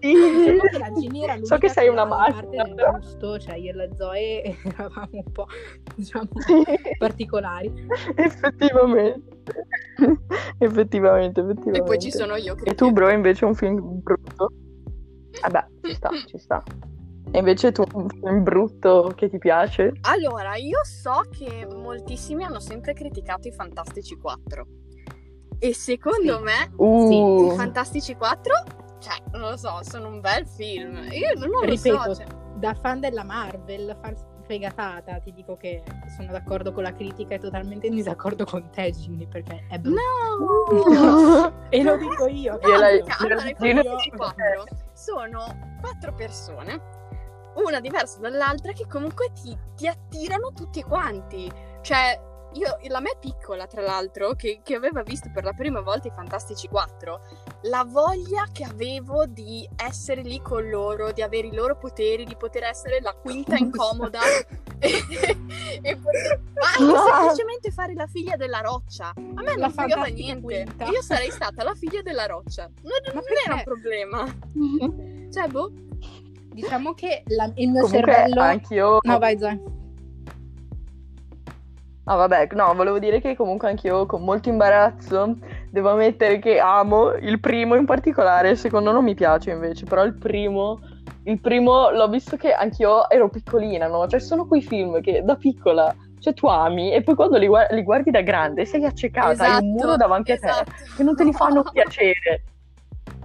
Sì. Che la Ginny era So che sei una aveva parte macchina, del gusto, cioè io e la Zoe [LAUGHS] eravamo un po', diciamo, Sì. particolari. Effettivamente. [LAUGHS] effettivamente, effettivamente. E poi ci sono io. E tu, bro, invece un film brutto? Vabbè, ci sta, ci sta. E invece tu un film brutto che ti piace? Allora, io so che moltissimi hanno sempre criticato i Fantastici 4. E secondo Sì. me, Uh, i Fantastici 4, cioè, non lo so, sono un bel film. Io non lo Ripeto, so. Cioè, Da fan della Marvel, fan sfegatata, ti dico che sono d'accordo con la critica e totalmente in disaccordo con te, Ginny, perché è brutto. no! [LAUGHS] E lo dico io. Perché, allora, i Fantastici 4 sono quattro persone, una diversa dall'altra, che comunque ti, ti attirano tutti quanti. Cioè, io, la me piccola, tra l'altro, che, che aveva visto per la prima volta i Fantastici 4, la voglia che avevo di essere lì con loro, di avere i loro poteri, di poter essere la quinta [LAUGHS] incomoda [LAUGHS] e, e poter [LAUGHS] anche Ah. semplicemente fare la figlia della roccia. A me La non fregava niente. quinta. Io sarei stata la figlia della roccia. Non, non era un problema. Cioè, boh. Diciamo che la- il mio Comunque cervello... anch'io... No, vai Zoe. Ah, vabbè, no, volevo dire che comunque anch'io con molto imbarazzo devo ammettere che amo il primo in particolare, il secondo non mi piace invece, però il primo, il primo l'ho visto che anch'io ero piccolina, no? Cioè sono quei film che da piccola, cioè tu ami e poi quando li, guar- li guardi da grande sei accecata, hai un muro davanti a te esatto. che non te li fanno piacere.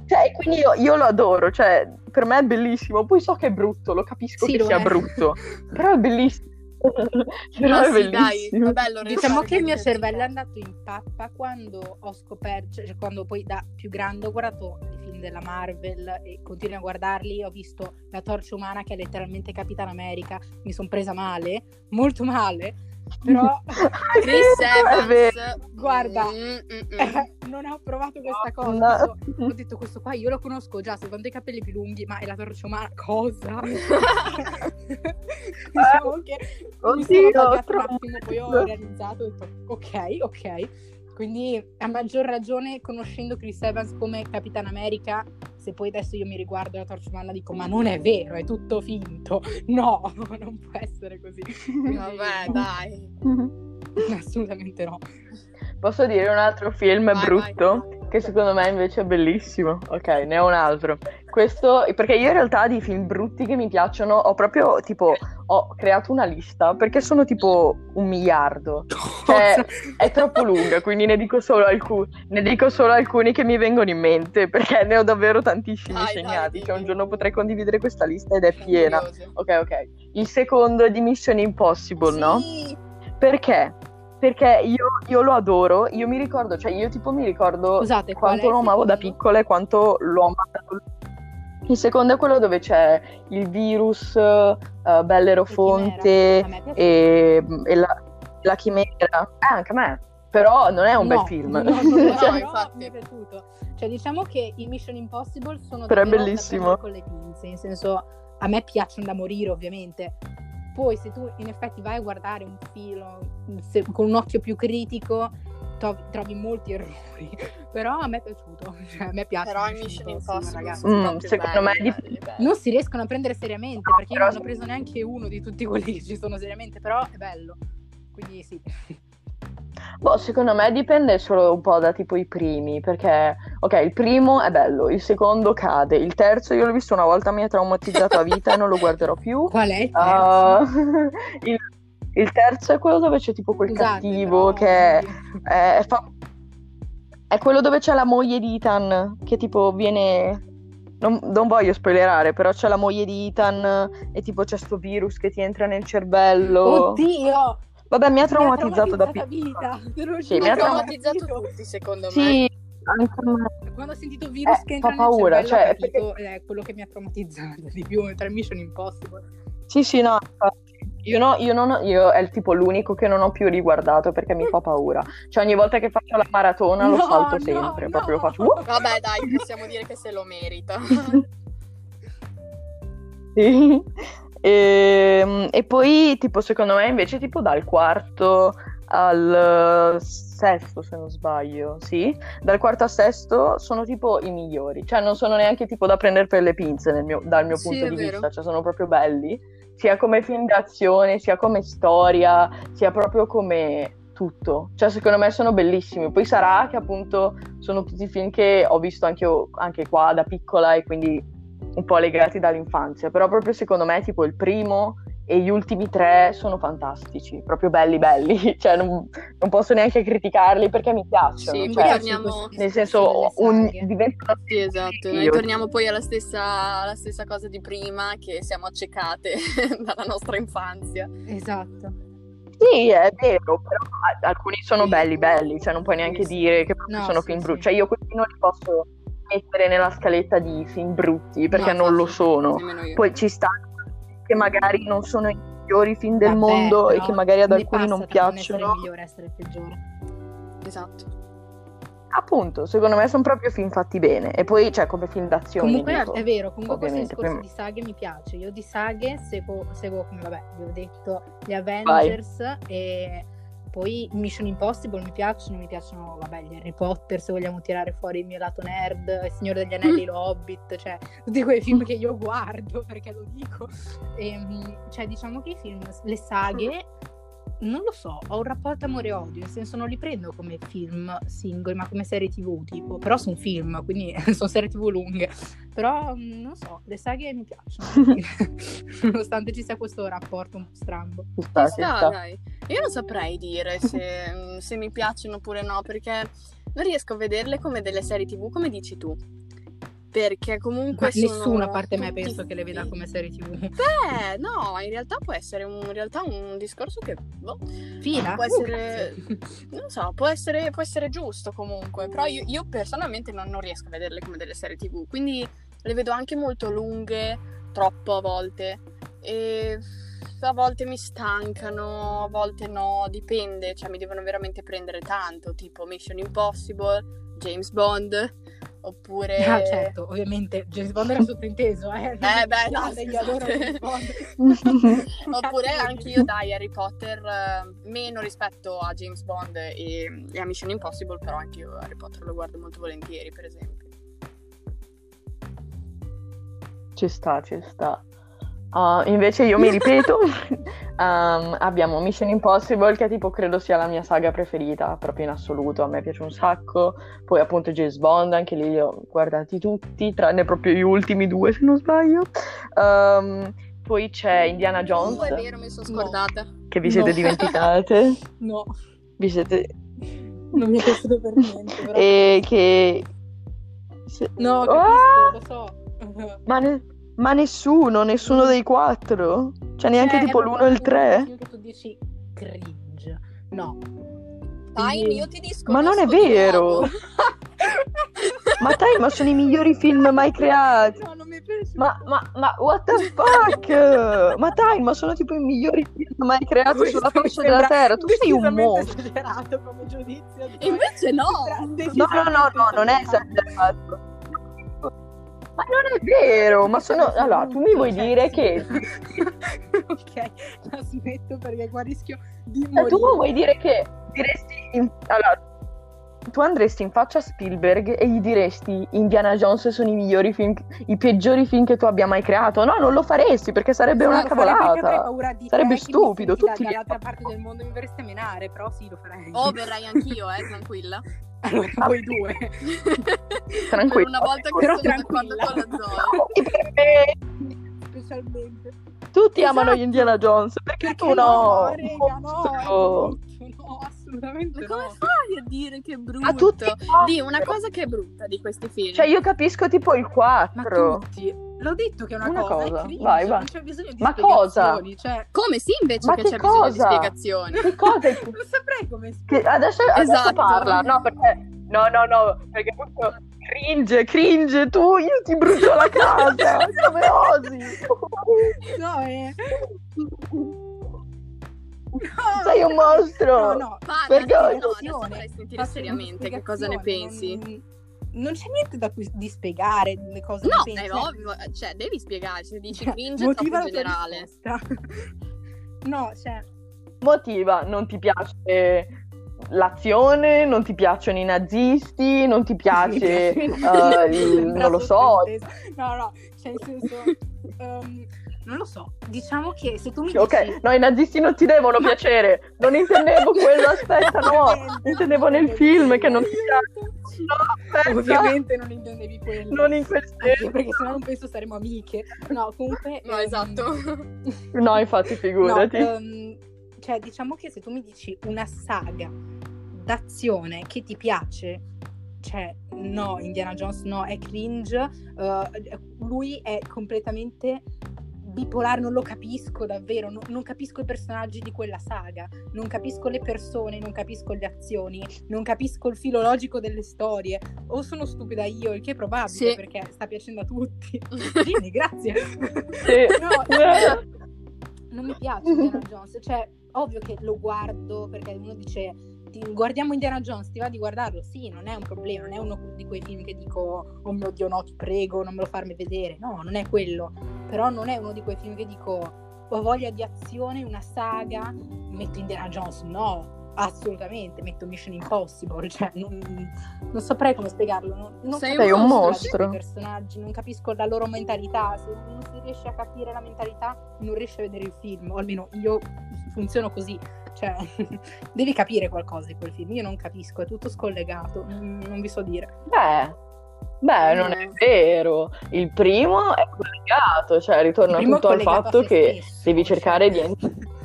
Cioè, quindi io, io lo adoro, cioè, per me è bellissimo. Poi so che è brutto, lo capisco Sì, che lo sia è. brutto, [LAUGHS] però è bellissimo. [LAUGHS] però è sì, dai, vabbè, Diciamo che il mio cervello è andato in pappa quando ho scoperto, cioè quando poi da più grande ho guardato i film della Marvel e continuo a guardarli, ho visto La Torcia Umana che è letteralmente Capitan America, mi sono presa male, molto male, però [LAUGHS] [LAUGHS] Chris. Evans. Guarda. Mm, mm, mm. non ho provato questa cosa. No. Ho ho detto questo qua io lo conosco già, se quando ho i capelli più lunghi, ma è la torcia umana, cosa? [LAUGHS] diciamo che mi sono Oddio, un attimo, poi ho realizzato, ho detto ok, ok. Quindi a maggior ragione conoscendo Chris Evans come Capitan America, se poi adesso io mi riguardo la torcia umana dico ma non è vero, è tutto finto. [LAUGHS] No, [LAUGHS] non può essere così. Vabbè, dai. [LAUGHS] Assolutamente no. Posso dire un altro film Vai, brutto? che secondo me invece è bellissimo. Ok, ne ho un altro. Questo, perché io in realtà di film brutti che mi piacciono ho proprio tipo ho creato una lista perché sono tipo un miliardo. Cioè, [LAUGHS] è troppo lunga, quindi ne dico solo alcuni, ne dico solo alcuni che mi vengono in mente perché ne ho davvero tantissimi Dai, segnati. dai, Cioè, un giorno potrei condividere questa lista ed è piena. Ok, ok. Il secondo è di Mission Impossible, no? Sì. Perché? Perché io, io lo adoro, io mi ricordo, cioè io tipo mi ricordo Scusate, quanto lo amavo da piccola e quanto l'ho amato. Il secondo è quello dove c'è il virus, eh, Bellerofonte e, e la, la chimera. Eh, anche a me. Però non è un bel No, film. No, no, no, No, [LAUGHS] però infatti. mi è piaciuto. Cioè, diciamo che i Mission Impossible sono Però davvero con le pinze, in senso, a me piacciono da morire, ovviamente. Poi, se tu in effetti vai a guardare un film se- con un occhio più critico, trovi, trovi molti errori. [LAUGHS] Però a me è piaciuto. [LAUGHS] Cioè, a me piace. Però i Mission Impossible ragazzi. sono Mm, secondo me belli, è belli, belli. Non si riescono a prendere seriamente No, perché io non ho preso neanche uno di tutti quelli che ci sono seriamente, però è bello. Quindi sì. [LAUGHS] Boh, secondo me dipende solo un po' da tipo i primi, perché ok, il primo è bello, il secondo cade, il terzo io l'ho visto una volta, mi ha traumatizzato a vita e non lo guarderò più. [LAUGHS] Qual è il terzo? Ah, [LAUGHS] il, il terzo è quello dove c'è tipo quel Scusate, cattivo però- che è, è fa- è quello dove c'è la moglie di Ethan, che tipo viene... Non, non voglio spoilerare, però c'è la moglie di Ethan e tipo c'è sto virus che ti entra nel cervello. Oddio! Vabbè, mi ha traumatizzato da piccola. vita, lo Sì, mi ha traumatizzato tutti, secondo me. Sì, anche me. Quando ho sentito virus Eh, che entra fa paura, nel cervello, cioè, capito, è quello che mi ha traumatizzato di più tra Mission Impossible. Sì, sì, no. Io, no, io, non ho- io è il tipo l'unico che non ho più riguardato perché mi fa paura. Cioè, ogni volta che faccio la maratona lo No, salto sempre, no. proprio faccio... "Uh!" Vabbè, dai, possiamo dire che se lo merita. [LAUGHS] Sì. E, e poi, tipo, secondo me invece, tipo, dal quarto al sesto, se non sbaglio, sì, dal quarto al sesto sono tipo i migliori, cioè non sono neanche tipo da prendere per le pinze mio- dal mio Sì, punto di vero. vista, cioè sono proprio belli, sia come film d'azione, sia come storia, sia proprio come tutto, cioè secondo me sono bellissimi, poi sarà che appunto sono tutti film che ho visto anche, io- anche qua da piccola e quindi un po' legati dall'infanzia, però proprio secondo me tipo il primo e gli ultimi tre sono fantastici, proprio belli belli, [LAUGHS] cioè non, non posso neanche criticarli perché mi piacciono, Sì, cioè, torniamo- nel senso un, saghe. diventano Sì, esatto. Noi torniamo poi alla stessa, alla stessa cosa di prima, che siamo accecate [LAUGHS] dalla nostra infanzia. Esatto. Sì, è vero, però alcuni sono Sì. belli belli, cioè non puoi neanche Sì, sì. dire che No, sono sì, film sì. brutti, cioè io questi non li posso mettere nella scaletta di film brutti perché No, non lo sono. Poi ci sta che magari non sono i migliori film del Vabbè, mondo e che magari ad alcuni non tra non essere piacciono. migliore essere peggiore. Esatto. Appunto, secondo me sono proprio film fatti bene. E poi, cioè, come film d'azione. Comunque dico. è vero, comunque questo ovviamente, discorso poi- di saghe mi piace. Io di saghe seguo, seguo, come vabbè, vi ho detto, gli Avengers e poi Mission Impossible mi piacciono, mi piacciono, vabbè, gli Harry Potter, se vogliamo tirare fuori il mio lato nerd, Il Signore degli Anelli, lo Hobbit, cioè tutti quei film che io guardo, [LAUGHS] perché lo dico. E, mm, cioè, diciamo che i film, le saghe, non lo so, ho un rapporto amore e odio, nel senso non li prendo come film singoli, ma come serie tv, tipo, però sono film, quindi [LAUGHS] sono serie tv lunghe. Però mm, non so, le saghe mi piacciono, [LAUGHS] nonostante ci sia questo rapporto un po' strambo. Sta, sta, sta. dai. Io non saprei dire se, se mi piacciono oppure no, perché non riesco a vederle come delle serie TV, come dici tu. Perché comunque Ma nessuno a parte me penso che le veda come serie tv. Beh, no, in realtà può essere un, in realtà un discorso che boh, Fila? può Uh, essere, grazie. [LAUGHS] non so, può essere, può essere giusto comunque, però io, io personalmente non, non riesco a vederle come delle serie tv, quindi le vedo anche molto lunghe, troppo a volte, e a volte mi stancano, a volte no, dipende, cioè mi devono veramente prendere tanto, tipo Mission Impossible, James Bond, oppure... Ah, certo, ovviamente James Bond era sottinteso, eh. Eh, beh, no, io adoro. James Bond. [LAUGHS] Oppure anche io dai Harry Potter, eh, meno rispetto a James Bond e, e a Mission Impossible, però anche io Harry Potter lo guardo molto volentieri, per esempio. Ci sta, ci sta. Uh, invece io mi ripeto, um, [LAUGHS] abbiamo Mission Impossible che tipo credo sia la mia saga preferita proprio in assoluto, a me piace un sacco, poi appunto James Bond, anche lì li ho guardati tutti, tranne proprio gli ultimi due se non sbaglio. Um, poi c'è Indiana Jones. Oh, è vero, mi sono scordata. No. Che vi siete no. dimenticate? [LAUGHS] no. Vi siete... Non mi è piaciuto per niente. Però... E che... No, capisco, oh! lo so. Ma, ne... Ma nessuno, nessuno dei quattro? Cioè neanche cioè, tipo l'uno e il tre? Che tu dici cringe. No. Dai, io ti disco. Ma non è vero. [LAUGHS] ma dai, ma sono i migliori film mai creati. No, non mi piace. Ma, ma, ma, what the fuck? ma dai, ma sono tipo i migliori film mai creati Questo sulla faccia della Terra. Tu sei un mostro. esagerato come giudizio. Invece no. No, no, no, no, non è esagerato. Ma non è vero, ma sono... Allora, tu mi vuoi dire che... [LAUGHS] ok, la smetto perché qua rischio di morire. tu vuoi dire che diresti... In... Allora, tu andresti in faccia a Spielberg e gli diresti Indiana Jones sono i migliori film, i peggiori film che tu abbia mai creato. No, non lo faresti perché sarebbe una cavolata. Sarebbe stupido. Tutti dall'altra parte del mondo mi verreste a menare, però sì, lo farei. Oh, verrai anch'io, eh, tranquilla. Allora, ah. voi due. [LAUGHS] Tranquillo. una volta che Però sono d'accordo con la Zoe. Specialmente. Tutti esatto. amano Indiana Jones, perché, perché tu no? No, rega, no, assolutamente Ma come no. fai a dire che è brutto? A tutti di una cosa che è brutta di questi film. Cioè io capisco tipo il 4. Ma tutti. L'ho detto che è una, una cosa, cosa. Cringe, vai, vai. non c'è bisogno di Ma cosa? Cioè... Come sì invece Ma che, che c'è cosa? bisogno di spiegazioni. Che cosa? [LAUGHS] non saprei come che adesso, adesso esatto. parla, no perché... No, no, no, perché proprio cringe, cringe, tu, io ti brucio la [LAUGHS] casa, come osi? No, è... [LAUGHS] No, [LAUGHS] Sei un mostro! No, no, Parla, perché no, adesso vorrei sentire seriamente che cosa ne pensi. Non, non c'è niente da cui, di spiegare le cose No, è ovvio, cioè devi spiegare, se dici cringe è troppo generale. [LAUGHS] no, cioè... Motiva, non ti piace l'azione, non ti piacciono i nazisti, non ti piace, uh, [LAUGHS] il, non lo so. No, no, cioè nel senso... Um, non lo so, diciamo che se tu mi dici... Ok, no, i nazisti non ti devono Ma... piacere, non intendevo [LAUGHS] quello, aspetta, no, intendevo nel film che non ti piace. No, aspetta. Ovviamente non intendevi quello. Non in quel senso. Perché sennò non penso saremo amiche. No, comunque... [LAUGHS] No, esatto. no, infatti, figurati. No, um, cioè, diciamo che se tu mi dici una saga d'azione che ti piace, cioè, no, Indiana Jones no, è cringe, uh, lui è completamente bipolare, non lo capisco davvero, no, non capisco i personaggi di quella saga, non capisco le persone, non capisco le azioni, non capisco il filologico delle storie, o sono stupida io, il che è probabile sì. perché sta piacendo a tutti. [LAUGHS] Gini, grazie. Sì. [LAUGHS] [LAUGHS] no, non mi piace Indiana Jones, cioè ovvio che lo guardo perché uno dice guardiamo Indiana Jones, ti va di guardarlo? Sì, non è un problema, non è uno di quei film che dico oh mio Dio no, ti prego, non me lo farmi vedere. No, non è quello. Però non è uno di quei film che dico ho voglia di azione, una saga, metto Indiana Jones. No, assolutamente, metto Mission Impossible, cioè non, non saprei come spiegarlo. Non, non Sei un mostro. personaggi, non capisco la loro mentalità. Se non si riesce a capire la mentalità, non riesce a vedere il film, o almeno io funziono così. Cioè, [LAUGHS] devi capire qualcosa di quel film. Io non capisco, è tutto scollegato, non vi so dire. Beh, beh, non è vero. Il primo è collegato, cioè ritorna tutto al fatto che stesso, devi cioè. cercare cioè... di... [LAUGHS]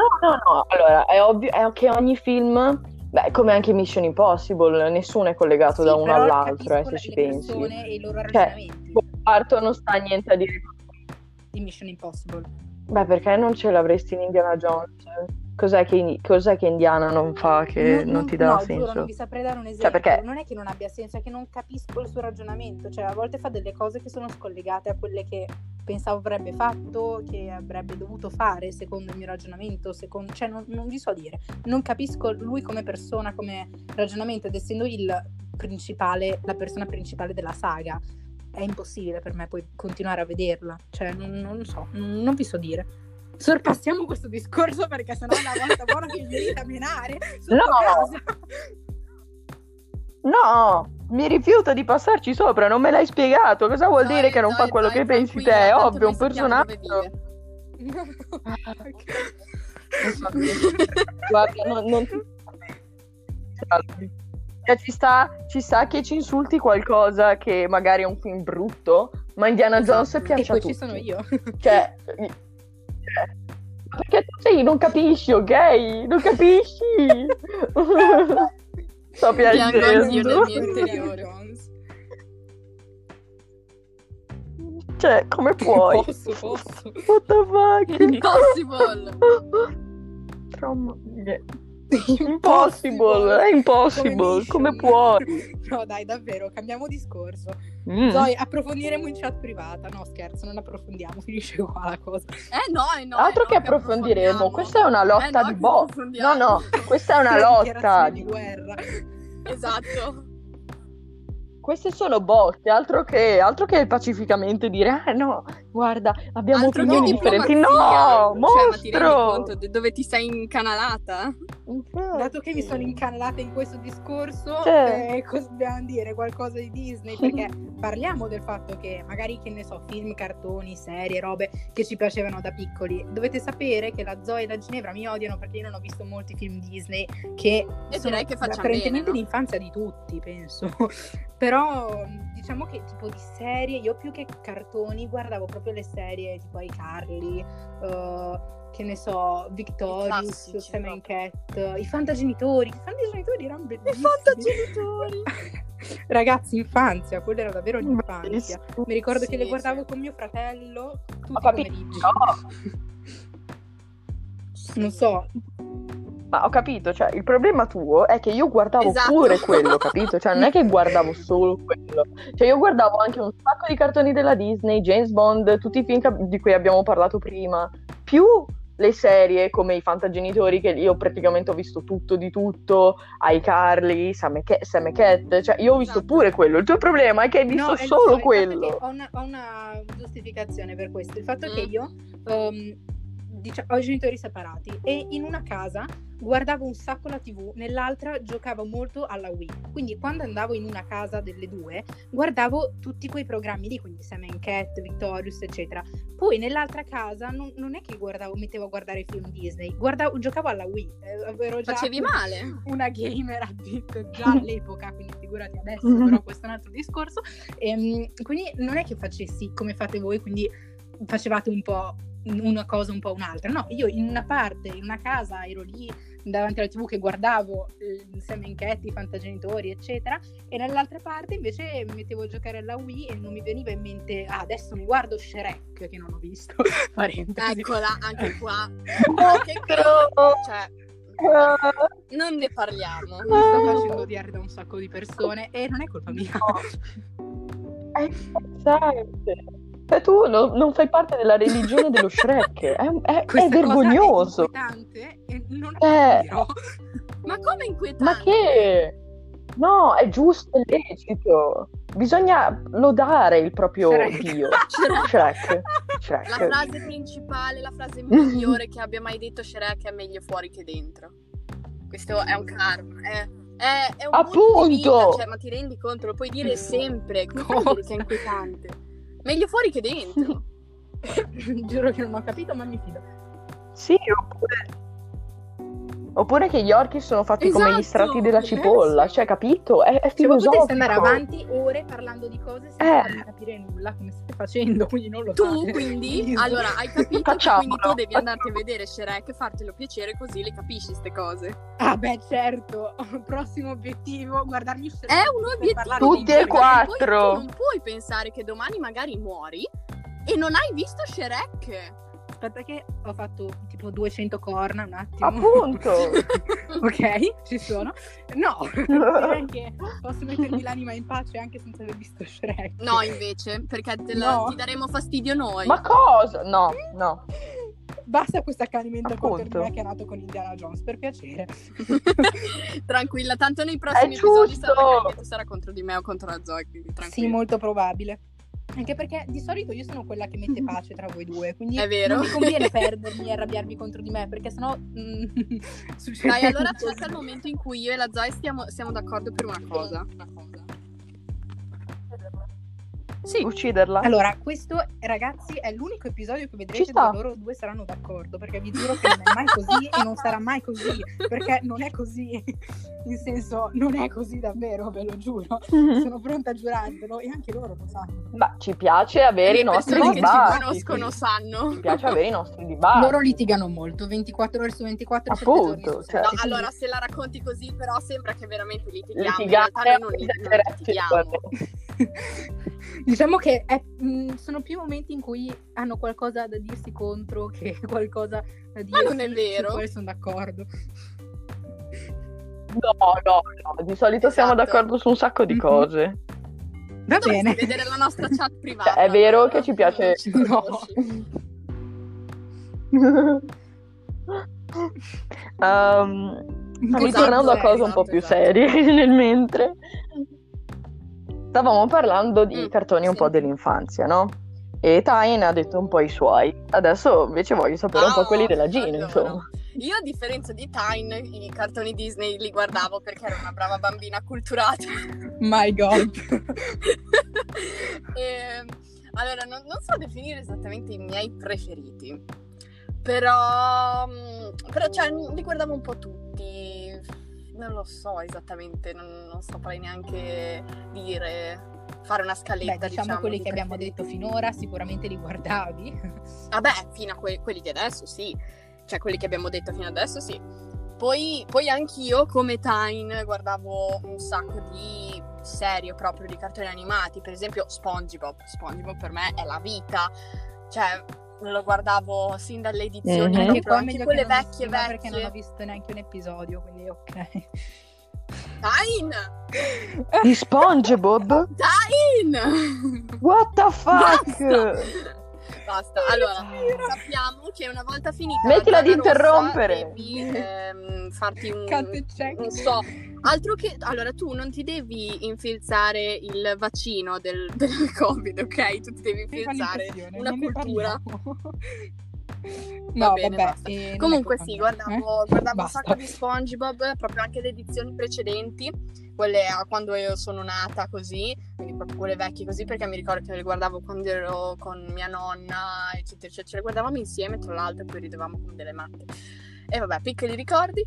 No, no, no, allora è ovvio è che ogni film, beh, come anche Mission Impossible, nessuno è collegato sì, da uno all'altro, eh, se ci pensi. E i loro cioè, ragionamenti. Quarto non sta niente a dire di Mission Impossible. Beh, perché non ce l'avresti in Indiana Jones? Cos'è che, cos'è che Indiana non fa che non, non ti dà no, senso? Giuro, non vi saprei dare un esempio. Cioè, perché... Non è che non abbia senso, è che non capisco il suo ragionamento. Cioè, a volte fa delle cose che sono scollegate a quelle che pensavo avrebbe fatto, che avrebbe dovuto fare secondo il mio ragionamento. Secondo... Cioè, non, non vi so dire. Non capisco lui come persona, come ragionamento, ed essendo il principale, la persona principale della saga è impossibile per me poi continuare a vederla. Cioè, non, non so, non vi so dire. Sorpassiamo questo discorso perché sennò è una volta buona che mi venite a menare. No! No! mi rifiuto di passarci sopra, non me l'hai spiegato. Cosa vuol Zoe, dire che non fa quello che pensi te? È ovvio, un personaggio. [LAUGHS] Guarda, non, non... Cioè, ci sta, ci sta che ci insulti qualcosa che magari è un film brutto, ma Indiana Esatto. Jones E piace a poi tutti. ci sono io. Cioè, cioè, [LAUGHS] perché tu sei, non capisci, ok? Non capisci? [LAUGHS] Sto Piango piangendo. nel mio interiore. Cioè, come puoi? Posso, posso. What the fuck? [LAUGHS] Impossible. Trauma- Impossible, è impossible, come puoi? No, dai, davvero, cambiamo discorso. Mm. Zoe, approfondiremo in chat privata. No, scherzo, non approfondiamo, finisce qua la cosa. Eh no, eh no. Altro eh che no, approfondiremo, approfondiamo. questa è una lotta Eh no, di che boss. No, no, questa è una [LAUGHS] lotta. di guerra. Esatto. Queste sono botte, altro che, altro che pacificamente dire, ah no, guarda, abbiamo Altro opinioni differenti. No, Cioè, ma ti rendi mostro! conto di dove ti sei incanalata? Dato che mi sono incanalata in questo discorso, Cioè. eh, cosa dobbiamo dire? Qualcosa di Disney? Perché [LAUGHS] parliamo del fatto che magari, che ne so, film, cartoni, serie, robe che ci piacevano da piccoli. Dovete sapere che la Zoe e la Ginevra mi odiano perché io non ho visto molti film Disney che E sono direi che apparentemente bene, no? l'infanzia di tutti, penso. [LAUGHS] Però diciamo che tipo di serie, io più che cartoni guardavo proprio le serie tipo iCarly, eh, che ne so, Victorious, Sam and Cat, i fantagenitori. I fantagenitori erano I bellissimi. fantagenitori. [LAUGHS] Ragazzi, infanzia, quella era davvero l'infanzia. Mi ricordo Sì, che le sì. guardavo con mio fratello tutti i pomeriggi. No, Non so, ma ho capito, cioè il problema tuo è che io guardavo Esatto. pure quello, capito? Cioè non è che guardavo [LAUGHS] solo quello. Cioè io guardavo anche un sacco di cartoni della Disney, James Bond, tutti i film di cui abbiamo parlato prima, più le serie come i Fantagenitori che io praticamente ho visto tutto di tutto, iCarly, Sam e Ca- Sam e Cat, cioè io ho visto Esatto. pure quello. Il tuo problema è che hai visto No, lo so, solo che quello. Ho una, ho una giustificazione per questo. Il fatto Mm. che io ehm, dicia- ho i genitori separati e in una casa guardavo un sacco la TV, nell'altra giocavo molto alla Wii. Quindi quando andavo in una casa delle due, guardavo tutti quei programmi lì, quindi Sam Cat, Victorious, eccetera. Poi nell'altra casa non, non è che guardavo, mettevo a guardare film Disney, guardavo, giocavo alla Wii. Eh, Facevi male. [LAUGHS] una gamer addicted già [LAUGHS] all'epoca, quindi figurati adesso, però [LAUGHS] questo è un altro discorso. Ehm, quindi non è che facessi come fate voi, quindi facevate un po' una cosa un po' un'altra. No, io in una parte, in una casa ero lì davanti alla tv che guardavo eh, Sam and Cat, i fantagenitori, eccetera, e nell'altra parte invece mi mettevo a giocare alla Wii e non mi veniva in mente, ah, adesso mi guardo Shrek che non ho visto. [LAUGHS] Parentesi. Eccola, anche qua. [LAUGHS] Anche qui. Cioè, non ne parliamo. Mi sto facendo odiare da un sacco di persone e non è colpa mia. [LAUGHS] È imbarazzante. Cioè, tu no- non fai parte della religione dello Shrek, è, è- è vergognoso. è inquietante e non Eh. dirò. Ma come inquietante? Ma che? No, è giusto, è lecito. Bisogna lodare il proprio Shrek. Dio. [LAUGHS] Shrek. Shrek. La frase principale, la frase migliore che abbia mai detto Shrek è meglio fuori che dentro. Questo è un karma, è, è, è un punto di vita, Appunto! cioè, ma ti rendi conto? Lo puoi dire sempre, come dire che è inquietante? Meglio fuori che dentro. [LAUGHS] [LAUGHS] Giuro che non ho capito, ma mi fido. Sì, oppure... Oppure che gli orchi sono fatti come gli Esatto, strati della eh, cipolla, cioè, capito? È, è Cioè, filosofico. poteste andare avanti ore parlando di cose senza Eh. capire nulla, come state facendo, quindi non lo Tu fate. [LAUGHS] quindi, allora hai capito quindi tu devi andarti a vedere Shrek e fartelo piacere così le capisci queste cose. Ah beh, certo. [LAUGHS] Prossimo obiettivo, guardarmi Shrek È un obiettivo. Tutti e quattro. tu non puoi pensare che domani magari muori e non hai visto Shrek. Aspetta che ho fatto tipo 200 corna un attimo. Appunto. [LAUGHS] ok, ci sono. No, [LAUGHS] che posso mettermi l'anima in pace anche senza aver visto Shrek. No, invece, perché te la- No. ti daremo fastidio noi. Ma cosa? No, no. Basta questo accanimento contro me che è nato con Indiana Jones, per piacere. [LAUGHS] Tranquilla, tanto nei prossimi È episodi sarà, che sarà contro di me o contro la Zoe, quindi Sì, tranquilla. molto probabile. Anche perché di solito io sono quella che mette [LAUGHS] pace tra voi due, quindi È vero. non mi conviene [LAUGHS] perdermi e arrabbiarvi contro di me, perché sennò mm, [LAUGHS] succede Dai, allora cerca il momento in cui io e la Zoe stiamo, siamo d'accordo per una cosa. Sì. Ucciderla. Allora, questo, ragazzi, è l'unico episodio che vedrete dove loro due saranno d'accordo, perché vi giuro che non è mai così [LAUGHS] e non sarà mai così, perché non è così. In senso, non è così davvero, ve lo giuro. Sono pronta a giurarvelo e anche loro lo sanno. Ma ci piace avere i nostri dibattiti. che ci conoscono sanno. Ci piace avere i nostri dibattiti. Loro litigano molto, 24 ore su 24, Appunto, 7 giorni su cioè- No, quindi- allora se la racconti così però sembra che veramente litighiamo. In Litigare realtà noi non litighiamo. [LAUGHS] diciamo che è- mh, sono più momenti in cui hanno qualcosa da dirsi contro che qualcosa da dire non è vero. Poi sono d'accordo. No, no, no. Di solito siamo Esatto. d'accordo su un sacco di Mhm. cose. Va Dovresti bene. vedere la nostra [LAUGHS] chat privata. Cioè, è vero che ci piace- [LAUGHS] No. Ehm, Esatto, ritornando a cose un po' esatto, più esatto. serie [LAUGHS] nel mentre. Stavamo parlando di Mm, cartoni un po' dell'infanzia, no? E Tain ha detto un po' i suoi. Adesso invece voglio sapere un po' Ah, quelli della Gina, allora. insomma. Io a differenza di Tyne i cartoni Disney li guardavo perché ero una brava bambina acculturata. My God. [LAUGHS] E, allora, non, non so definire esattamente i miei preferiti, però, mm, però cioè, li guardavo un po' tutti. Non lo so esattamente, non, non saprei neanche dire, fare una Beh, scaletta. diciamo, quelli di che abbiamo detto finora, sicuramente li guardavi. [LAUGHS] Vabbè, fino a que- quelli di adesso sì, cioè quelli che abbiamo detto fino adesso sì. Poi, poi anch'io come Tyne guardavo un sacco di serie proprio di cartoni animati, per esempio SpongeBob. SpongeBob per me è la vita, cioè lo guardavo sin dalle edizioni, Mhm. Anche anche quelle che non vecchie vecchie. perché non ho visto neanche un episodio, quindi ok. Tyne! Di SpongeBob? Tyne! What the fuck? Basta. Basta. Allora, sappiamo che una volta finita Smettila la di Zana Rossa interrompere. devi ehm, farti un non so, altro che allora tu non ti devi infilzare il vaccino del, [LAUGHS] del Covid, ok? Tu ti devi infilzare una cultura. parliamo. Va no, bene, vabbè. basta. eh, Comunque sì, guardavo, eh? guardavo un sacco di SpongeBob, proprio anche le edizioni precedenti, quelle a quando io sono nata così, quindi proprio quelle vecchie così, perché mi ricordo che le guardavo quando ero con mia nonna, eccetera, eccetera. Ce le guardavamo insieme, tra l'altro, e poi ridevamo come delle matte. E vabbè, piccoli ricordi.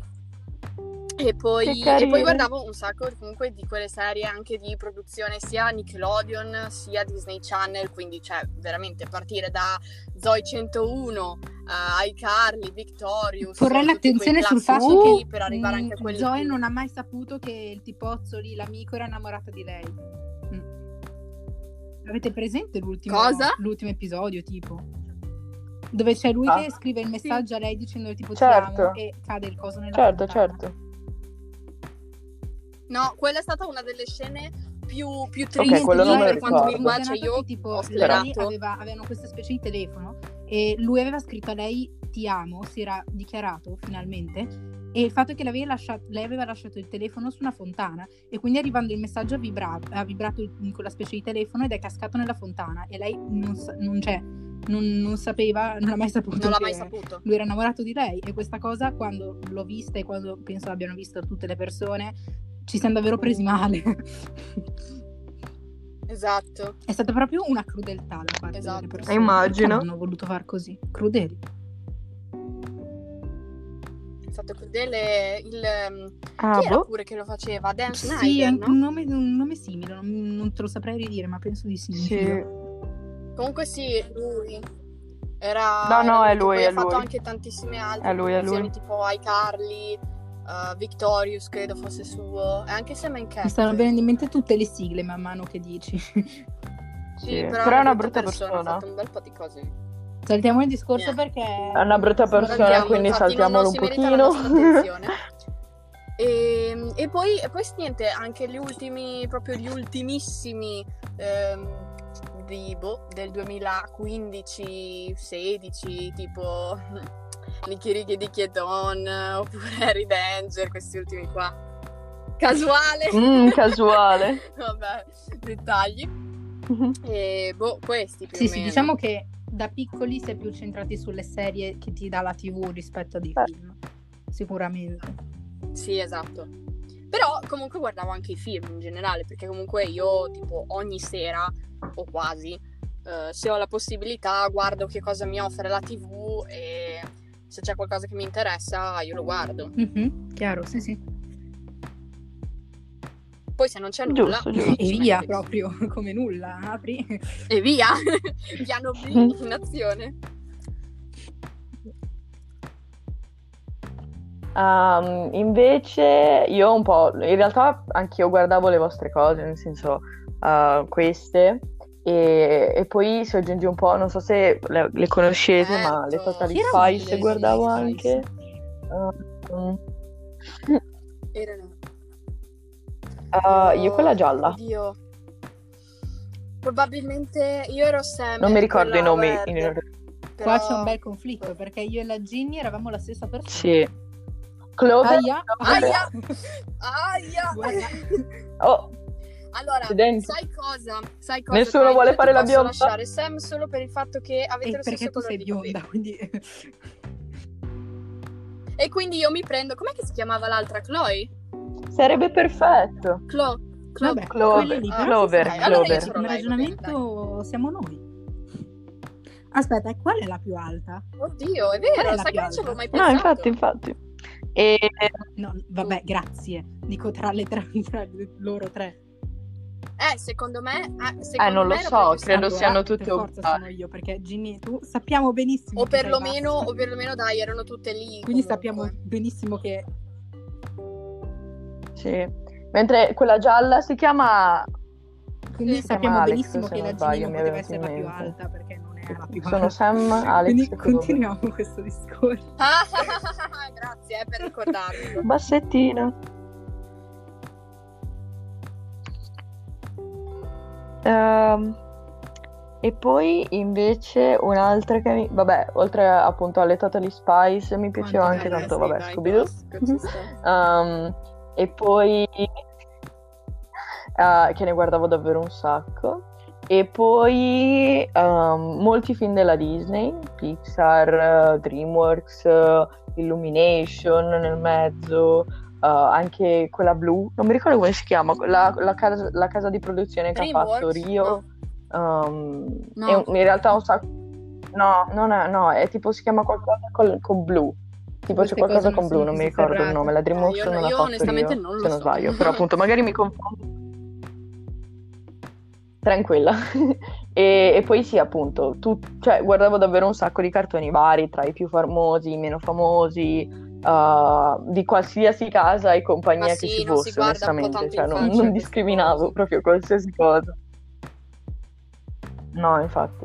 E poi, e poi guardavo un sacco comunque di quelle serie anche di produzione sia Nickelodeon sia Disney Channel, quindi cioè veramente partire da Zoe 101, uh, iCarly, Victorious. Porrei l'attenzione sul fatto che per arrivare anche a quelli Zoe più- non ha mai saputo che il tipozzo lì, l'amico, era innamorato di lei. Mm. Avete presente l'ultimo, Cosa? l'ultimo episodio, tipo? Dove c'è lui Ah. che scrive il messaggio a lei dicendo tipo Certo. ti amo e cade il coso nella Certo, certo. No, quella è stata una delle scene più, più tristi Ok, quello non me lo per quanto mi riguarda. Cioè, io tipo ho lei sclerato. aveva, avevano questa specie di telefono e lui aveva scritto a lei ti amo, si era dichiarato finalmente e il fatto è che lei aveva, lasciato, lei aveva lasciato il telefono su una fontana e quindi arrivando il messaggio ha vibrato, ha vibrato in quella specie di telefono ed è cascato nella fontana e lei non, non, c'è, non, non sapeva, non ha mai saputo Non l'ha mai saputo. lui era innamorato di lei e questa cosa quando l'ho vista e quando penso l'abbiano vista tutte le persone ci siamo davvero presi male. Esatto. È stata proprio una crudeltà da parte Esatto. delle persone. Immagino. Perché hanno voluto far così. Crudeli. È stato crudele il... ehm, Ah, chi era boh. pure che lo faceva? Dan Sì, Snyder, è no? un, nome, un nome simile, non, non te lo saprei ridire, ma penso di sì. Sì. Comunque sì, lui. Era, No, no, è lui, è ha fatto lui. anche tantissime altre È lui, è lui. tipo iCarly, uh, Victorious credo fosse suo, e anche Sam Cat. Mi stanno venendo in mente tutte le sigle man mano che dici. Sì, Sì, però, però è una brutta brutta persona. Ha fatto un bel po' di cose. Saltiamo il discorso Niente. perché... È una brutta persona, Saltiamo, quindi saltiamolo un si merita la pochino. nostra attenzione. [LAUGHS] E, e poi, e poi niente, anche gli ultimi, proprio gli ultimissimi ehm, di, boh, del 2015-16, tipo Nicky Righi di Chiedon [LAUGHS] oppure Harry Danger, questi ultimi qua. Casuale. Mm, casuale. [LAUGHS] Vabbè, dettagli. E boh, questi più Sì, o sì, diciamo che da piccoli si è più centrati sulle serie che ti dà la TV rispetto a dei Beh. film. Sicuramente. Sì, esatto. Però comunque guardavo anche i film in generale, perché comunque io tipo ogni sera, o quasi, eh, se ho la possibilità guardo che cosa mi offre la tv e se c'è qualcosa che mi interessa io lo guardo. Mhm, chiaro, sì, sì. Poi se non c'è nulla... Giusto, giusto. E via proprio, [LAUGHS] come nulla, apri. E via! [LAUGHS] Piano B in azione. Um, invece io un po', in realtà anch'io guardavo le vostre cose, nel senso uh, queste, e, e poi si aggiunge un po', non so se le, le conoscete, ma le Certo. Totally Spice le guardavo anche. Spice? Um, Erano... uh, io quella gialla, Oddio. Probabilmente io ero Sam. non mi ricordo i nomi. in- Qua però- c'è un bel conflitto perché io e la Ginny eravamo la stessa persona. Sì. Clover, Aia, Aia! Aia! Guarda. [LAUGHS] oh, Allora, Accidenti. sai cosa? Sai cosa? Nessuno Dai, vuole fare la posso bionda? lasciare Sam solo per il fatto che avete E lo perché stesso tu colore sei di bionda, quindi... [LAUGHS] E quindi io mi prendo... Com'è che si chiamava l'altra? Chloe? sarebbe perfetto. Chloe? Chloe? Vabbè, Clover, lì, Ah, Clover, dai, allora Clover. Come provo, ragionamento siamo noi. Aspetta, e qual è la più alta? Oddio, è vero, sai che non ci avevo mai No, pensato. infatti, infatti. E No, vabbè, grazie. Dico tra le tre, [LAUGHS] tra loro tre. Eh, secondo me... eh, secondo Eh, non lo me era so, credo Sam. siano per tutte forza uguali. sono io, perché Ginny e tu sappiamo benissimo O perlomeno, o perlomeno, dai, erano tutte lì. Quindi comunque. sappiamo benissimo che sì. Mentre quella gialla si chiama quindi Sì, sappiamo Alex, benissimo che la sbaglio, Ginny non poteva essere la più alta perché non è la più sono alta. Sam, [LAUGHS] Alex Quindi continuiamo questo discorso. Ah, [LAUGHS] grazie eh, per ricordarmelo. Bassettina. Ehm, e poi invece un'altra che mi... Vabbè, oltre appunto alle Totally Spice mi piaceva Quanto anche tanto, vabbè, dai, Scooby-Doo. Um, [LAUGHS] e poi uh, che ne guardavo davvero un sacco. E poi um, molti film della Disney, Pixar, uh, DreamWorks, uh, Illumination nel mezzo, uh, anche quella blu, non mi ricordo come si chiama, la, la casa, la casa di produzione che ha fatto? Rio. Um, No. è un- in realtà un sacco... No, non è, no, è tipo si chiama qualcosa col- con blu. Tipo Queste c'è qualcosa non con blu, non mi ricordo il nome. La DreamWorks Eh, io- non io onestamente io, non lo se non so. sbaglio. Però appunto magari mi confondo. Tranquilla. [LAUGHS] e, e poi sì, appunto, tu, cioè, guardavo davvero un sacco di cartoni vari, tra i più famosi, i meno famosi, uh, di qualsiasi casa e compagnia Ma che sì, ci si fosse, onestamente. Cioè, non, non discriminavo proprio qualsiasi cosa. No, infatti.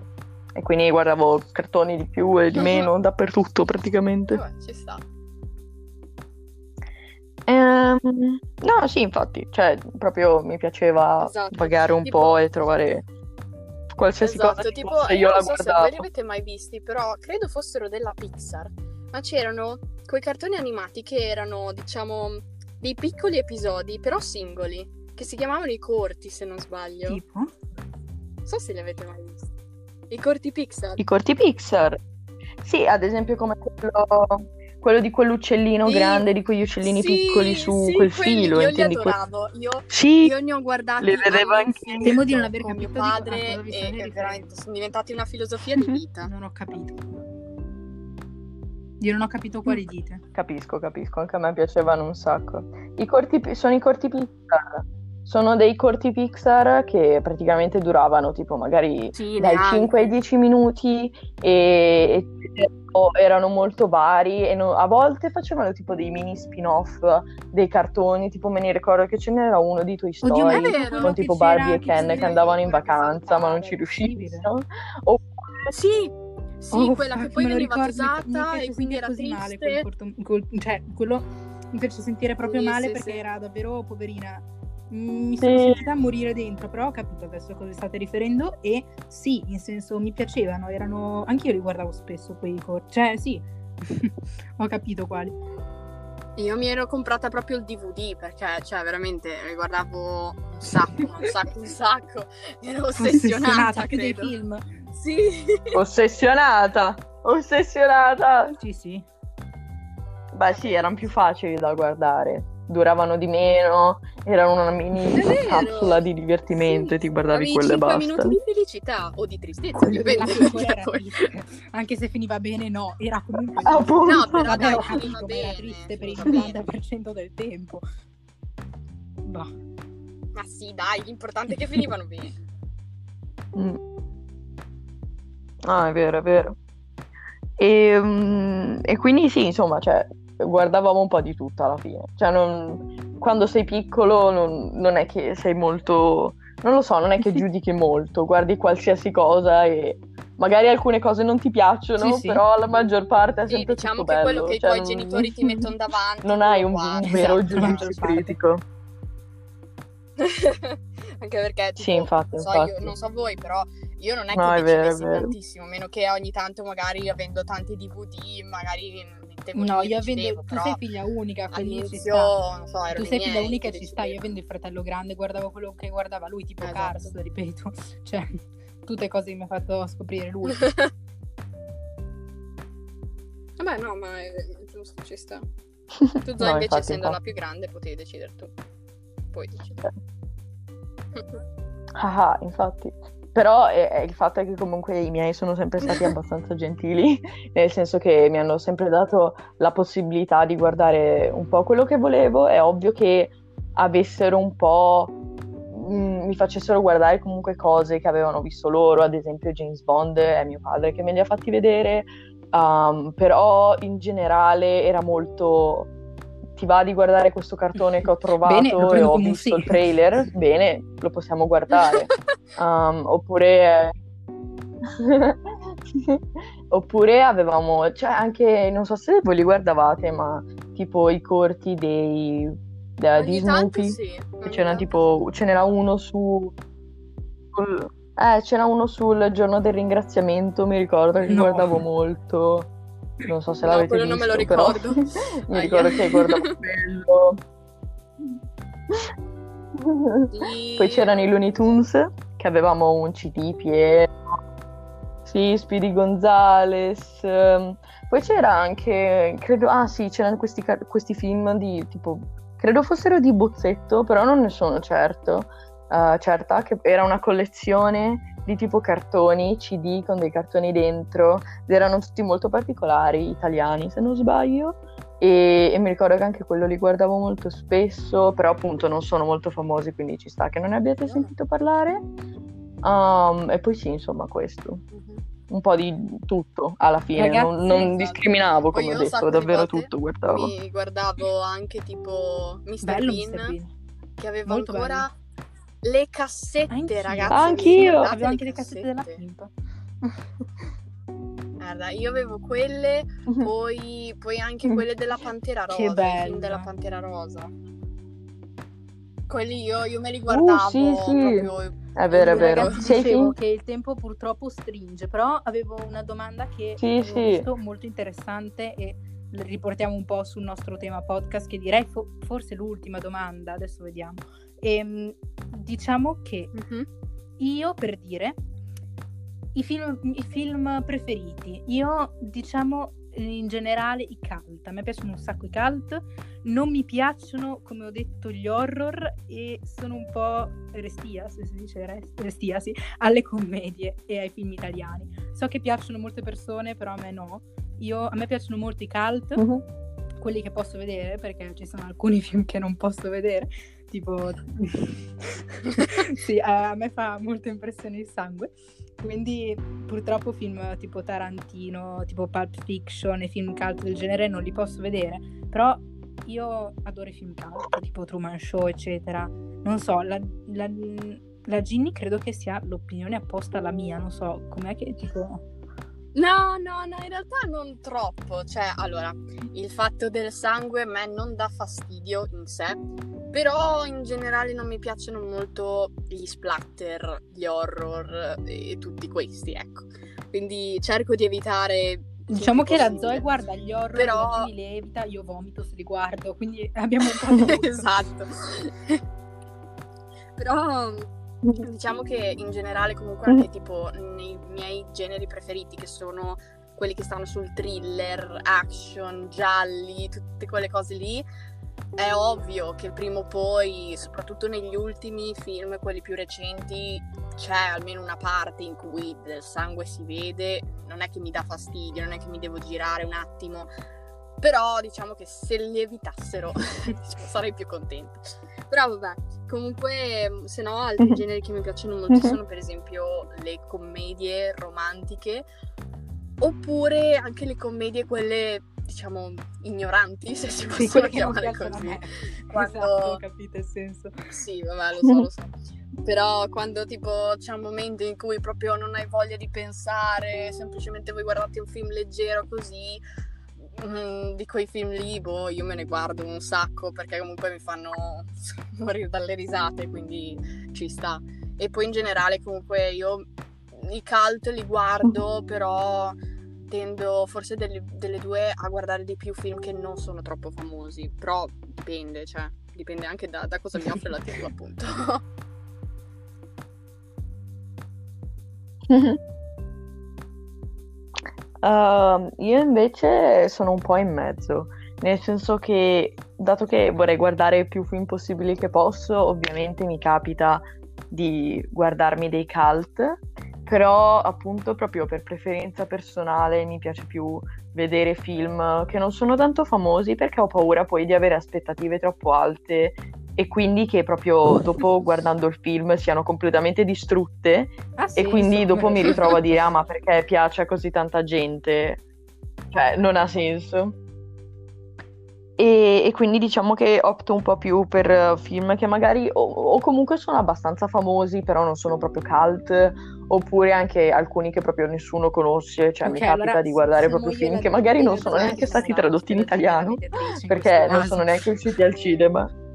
E quindi guardavo cartoni di più e di meno [LAUGHS] dappertutto praticamente. Vabbè, ci sta. Ehm, no, sì, infatti, cioè, proprio mi piaceva Esatto. vagare un Tipo- po' e trovare qualsiasi cosa Esatto, che tipo, io non so se voi guardavo. li avete mai visti, però credo fossero della Pixar, ma c'erano quei cartoni animati che erano, diciamo, dei piccoli episodi, però singoli, che si chiamavano i corti, se non sbaglio. Tipo? Non so se li avete mai visti. I corti Pixar. I corti Pixar. Sì, ad esempio come quello, quello di quell'uccellino Sì, grande, di quegli uccellini sì, piccoli su sì, quel filo, io li Que- adoravo. Io, Sì, io ne ho guardati li vedevo anche infinito Temo di non aver con mio capito di- a padre e, e veramente sono diventati una filosofia di vita. Non ho capito. Io non ho capito quali dite. capisco, capisco, anche a me piacevano un sacco. I corti, sono i corti Pixar. Sono dei corti Pixar che praticamente duravano tipo magari Sì, dai neanche. 5 ai 10 minuti e, e erano- molto vari e no- a volte facevano tipo dei mini spin-off dei cartoni, tipo me ne ricordo che ce n'era uno di Toy Oddio, Story quello con tipo Barbie e Ken che andavano in vacanza ma non ci riuscivano. Oppure Sì, sì, Oh, quella che poi veniva mi- mi fece e quindi era così male quel triste. corto- quel- cioè, quello mi fece sentire proprio Sì, male sì, perché sì. era davvero poverina. Mi sono sentita morire dentro, però ho capito adesso a cosa state riferendo e sì, in senso mi piacevano, erano anche io li guardavo spesso quei corti. Cioè, sì. [LAUGHS] ho capito quali. Io mi ero comprata proprio il DVD perché, cioè, veramente li guardavo un sacco, un sacco, un sacco. Ero ossessionata, più dei credo. film. Sì. ossessionata, ossessionata. Sì, sì. Beh sì, erano più facili da guardare, duravano di meno, erano una mini capsula di divertimento sì, e ti guardavi quello e basta. minuti di felicità o di tristezza, ovviamente. [LAUGHS] Anche se finiva bene, no, era comunque... Appunto. No, però dai, capito, bene. era triste per il finiva 90% del tempo. Bah. Ma sì, dai, l'importante è che finivano bene. Mm. Ah, è vero, è vero. E, mm, e quindi sì, insomma, cioè, guardavamo un po' di tutto alla fine. Cioè, non- quando sei piccolo non, non è che sei molto... Non lo so, non è che giudichi molto, guardi qualsiasi cosa e magari alcune cose non ti piacciono, Sì, sì. però la maggior parte è Sì, sempre diciamo tutto che bello. quello che i cioè, tuoi non- genitori ti mettono davanti. [LAUGHS] Non hai un, guardi. vero Esatto, giudizio critico. [LAUGHS] Anche perché, tipo, Sì, infatti, non so, infatti. io, non so voi, però io non è che No, è vero, vero. tantissimo, meno che ogni tanto magari avendo tanti DVD, magari mettevo No, io avendo... Tu sei figlia unica, quindi ci sta. non so, Tu sei figlia unica e ci sta, io avendo il fratello grande guardavo quello che guardava lui, tipo Esatto. Cars, ripeto. [LAUGHS] Cioè, tutte cose che mi ha fatto scoprire lui. [LAUGHS] Vabbè, no, ma è giusto, ci sta. [LAUGHS] Tu, Zoe, No, invece, infatti, essendo la infatti. più grande, potevi decidere tu. Poi decidi. Ah, ah, infatti. Però è il fatto è che comunque i miei sono sempre stati abbastanza [LAUGHS] gentili, nel senso che mi hanno sempre dato la possibilità di guardare un po' quello che volevo. È ovvio che avessero un po'. mm, mi facessero guardare comunque cose che avevano visto loro, ad esempio James Bond è mio padre che me li ha fatti vedere, um, però in generale era molto ti va di guardare questo cartone che ho [LAUGHS] trovato Bene, e ho visto sì. il trailer, bene, lo possiamo guardare. [LAUGHS] Um, oppure [LAUGHS] oppure avevamo cioè anche non so se voi li guardavate ma tipo i corti dei da- di Snoopy sì. c'era tipo ce n'era uno su eh c'era uno sul giorno del ringraziamento mi ricordo che No. guardavo molto non so se No, l'avete quello non me lo visto, ricordo. [LAUGHS] mi ricordo che guardavo [LAUGHS] quello sì. Poi c'erano i Looney Tunes, che avevamo un CD pieno. Sì, Speedy Gonzales. ehm, Poi c'era anche, credo, ah sì, c'erano questi, questi film di tipo, credo fossero di bozzetto, però non ne sono certo, eh, certa, che era una collezione di tipo cartoni, CD con dei cartoni dentro, ed erano tutti molto particolari, italiani se non sbaglio. E, e mi ricordo che anche quello li guardavo molto spesso, però appunto non sono molto famosi, quindi ci sta che non ne abbiate sentito parlare. Um, e poi sì, insomma, questo. Mhm. Un po' di tutto alla fine, Ragazzi, non, non esatto. discriminavo Poi come ho io un detto, davvero tutto guardavo. Mi guardavo anche tipo Mr. Bello Bean, Mr. Bean. che aveva Molto ancora le cassette, Anch'io. ragazzi. Anch'io. Avevo anche le cassette della pimpa. Guarda, io avevo quelle, poi, poi anche quelle della Pantera Rosa, Che bello. della Pantera Rosa. Quelli io, io me li guardavo Uh, sì, sì. proprio. È vero, è vero. Dicevo che il tempo purtroppo stringe, però avevo una domanda che Sì, sì. molto interessante e riportiamo un po' sul nostro tema podcast, che direi fo- forse l'ultima domanda, adesso vediamo. Ehm, diciamo che Mhm. io per dire i film, i film preferiti, io diciamo in generale i cult, a me piacciono un sacco i cult, non mi piacciono come ho detto gli horror e sono un po' restia, se si dice res- restia, sì, alle commedie e ai film italiani. So che piacciono molte persone, però a me no. Io, a me piacciono molto i cult, Mhm. quelli che posso vedere, perché ci sono alcuni [LAUGHS] film che non posso vedere, tipo... [LAUGHS] sì, a me fa molta impressione il sangue, quindi purtroppo film tipo Tarantino, tipo Pulp Fiction e film cult del genere non li posso vedere, però io adoro i film cult, tipo Truman Show, eccetera. Non so, la, la, la Ginny credo che sia l'opinione apposta alla mia, non so, com'è che tipo... No, no, no, in realtà non troppo. Cioè, allora, il fatto del sangue a me non dà fastidio in sé, però in generale non mi piacciono molto gli splatter, gli horror e tutti questi, ecco. Quindi cerco di evitare... Diciamo che la. Zoe guarda gli horror, Però- li evita, io vomito se li guardo, quindi abbiamo un po' [LAUGHS] di... esatto. [LAUGHS] Però diciamo che in generale comunque anche tipo nei miei generi preferiti che sono quelli che stanno sul thriller, action, gialli, tutte quelle cose lì, è ovvio che prima o poi, soprattutto negli ultimi film, quelli più recenti, c'è almeno una parte in cui del sangue si vede, non è che mi dà fastidio, non è che mi devo girare un attimo, però diciamo che se li evitassero [LAUGHS] diciamo, sarei più contenta. Però vabbè, comunque se no altri mhm. generi che mi piacciono molto mhm. sono per esempio le commedie romantiche oppure anche le commedie quelle diciamo ignoranti se si possono sì, chiamare così [LAUGHS] quando esatto, capite il senso sì vabbè lo so lo so però quando tipo c'è un momento in cui proprio non hai voglia di pensare semplicemente vuoi guardarti un film leggero così mm, di quei film lì boh, io me ne guardo un sacco perché comunque mi fanno [LAUGHS] morire dalle risate quindi ci sta e poi in generale comunque io i cult li guardo però tendo forse delle, delle, due a guardare di più film che non sono troppo famosi, però dipende, cioè dipende anche da, da cosa mi offre la TV [LAUGHS] appunto. [LAUGHS] uh, io invece sono un po' in mezzo, nel senso che dato che vorrei guardare più film possibili che posso, ovviamente mi capita di guardarmi dei cult però appunto proprio per preferenza personale mi piace più vedere film che non sono tanto famosi perché ho paura poi di avere aspettative troppo alte e quindi che proprio dopo guardando il film siano completamente distrutte. Ah, sì, e quindi dopo mi ritrovo a dire ah ma perché piace a così tanta gente? Cioè non ha senso. E, e, quindi diciamo che opto un po' più per film che magari o, o, comunque sono abbastanza famosi, però non sono proprio cult, oppure anche alcuni che proprio nessuno conosce. Cioè, okay, mi capita allora, di guardare proprio film che magari non sono neanche stati tradotti in italiano, perché non sono neanche usciti al cinema.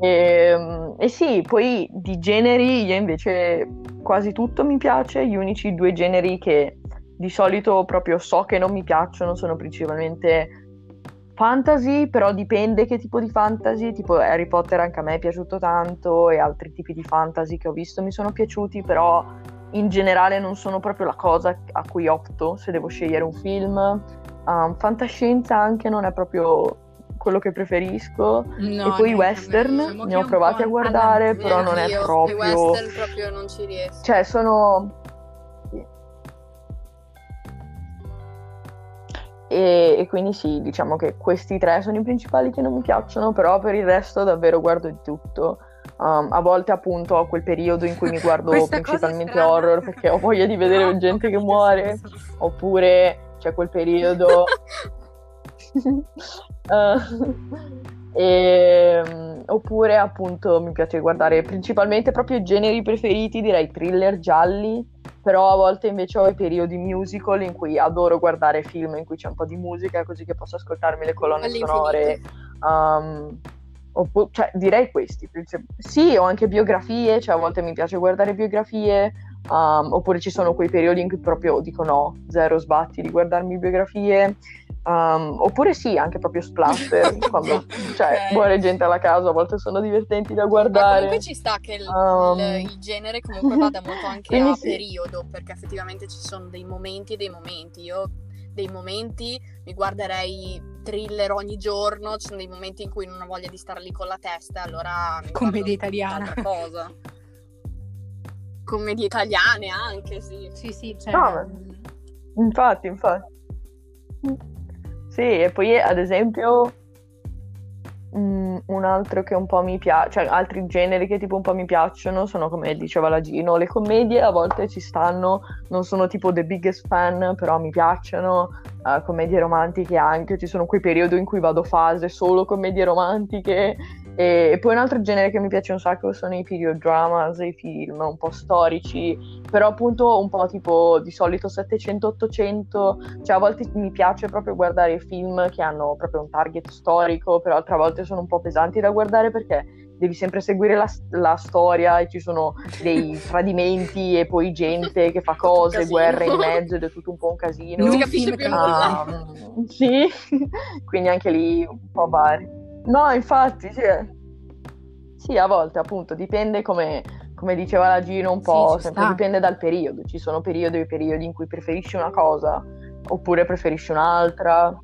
E, [LAUGHS] ehm, e sì, poi di generi io invece quasi tutto mi piace, gli unici due generi che di solito proprio so che non mi piacciono, sono principalmente fantasy, però dipende che tipo di fantasy, tipo Harry Potter anche a me è piaciuto tanto e altri tipi di fantasy che ho visto mi sono piaciuti, però in generale non sono proprio la cosa a cui opto se devo scegliere un film. Um, fantascienza anche non è proprio quello che preferisco no, e poi i western diciamo ne ho provati a guardare, però non è proprio... I western proprio non ci riesco. Cioè sono E, e, quindi sì, diciamo che questi tre sono i principali che non mi piacciono, però per il resto davvero guardo di tutto. Um, a volte appunto ho quel periodo in cui mi [LAUGHS] guardo principalmente horror perché ho voglia di vedere [LAUGHS] no, gente che muore, oppure c'è quel periodo... uh, e, um, oppure appunto mi piace guardare principalmente proprio i generi preferiti, direi thriller gialli però a volte invece ho i periodi musical in cui adoro guardare film in cui c'è un po' di musica così che posso ascoltarmi le colonne sonore. Um, oppo- cioè, direi questi. Sì, ho anche biografie, cioè a volte mi piace guardare biografie, um, oppure ci sono quei periodi in cui proprio dico no, zero sbatti di guardarmi biografie. Um, oppure sì, anche proprio splatter, [LAUGHS] quando cioè, okay. muore gente alla casa, a volte sono divertenti da guardare. Ma comunque ci sta che il, um... il, il genere comunque vada molto anche a sì. periodo, perché effettivamente ci sono dei momenti e dei momenti. Io dei momenti mi guarderei thriller ogni giorno, ci sono dei momenti in cui non ho voglia di stare lì con la testa, allora mi commedia italiana. cosa. [LAUGHS] Commedie italiane anche, sì. Sì, sì, cioè... no, infatti, infatti. Sì, e poi ad esempio mm, un altro che un po' mi piace, cioè altri generi che tipo un po' mi piacciono sono come diceva la Gino, le commedie a volte ci stanno, non sono tipo the biggest fan, però mi piacciono, uh, commedie romantiche anche, ci sono quei periodi in cui vado fase solo commedie romantiche e, e, poi un altro genere che mi piace un sacco sono i period dramas, i film un po' storici, però appunto un po' tipo di solito 700-800, cioè a volte mi piace proprio guardare film che hanno proprio un target storico, però altre volte sono un po' pesanti da guardare perché devi sempre seguire la, la storia e ci sono dei [LAUGHS] tradimenti e poi gente che fa [LAUGHS] cose, guerre in mezzo ed è tutto un po' un casino. Non si capisce più nulla. Um, [LAUGHS] sì, quindi anche lì un po' vari. No, infatti, sì. sì, a volte appunto dipende come, come diceva la Gino, un po' Sì, dipende dal periodo. Ci sono periodi e periodi in cui preferisci una cosa, oppure preferisci un'altra,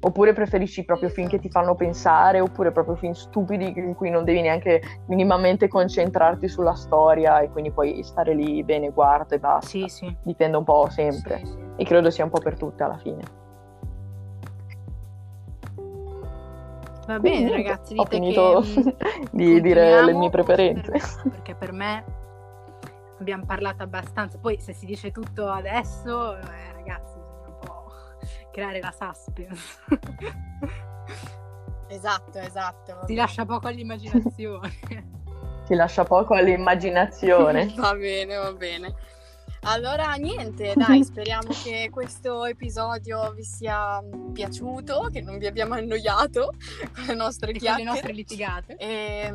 oppure preferisci proprio film che ti fanno pensare, oppure proprio film stupidi in cui non devi neanche minimamente concentrarti sulla storia e quindi puoi stare lì bene, guarda e basta. Sì, sì. Dipende un po' sempre. Sì, sì. E credo sia un po' per tutte alla fine. Va Quindi, bene, ragazzi, ho dite finito che [LAUGHS] di dire le mie preferenze. fermiamo? Perché per me abbiamo parlato abbastanza. Poi se si dice tutto adesso, eh, ragazzi, bisogna un po' creare la suspense. [LAUGHS] Esatto, esatto. si lascia poco all'immaginazione. Si lascia poco all'immaginazione. [LAUGHS] Va bene, va bene. Allora, niente, dai, speriamo che questo episodio vi sia piaciuto, che non vi abbiamo annoiato [LAUGHS] con le nostre e con le chiacchiere. nostre litigate. E,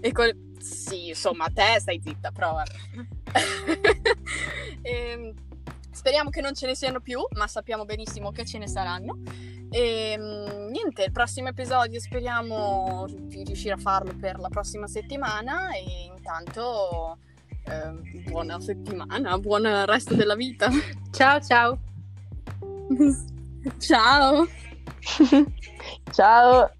e col- Sì, insomma, te stai zitta, prova. [LAUGHS] E, speriamo che non ce ne siano più, ma sappiamo benissimo che ce ne saranno. E mm, niente, il prossimo episodio speriamo di riuscire a farlo per la prossima settimana e intanto ehm, buona settimana, buon resto della vita. [LAUGHS] Ciao, ciao. Ciao! [LAUGHS] Ciao!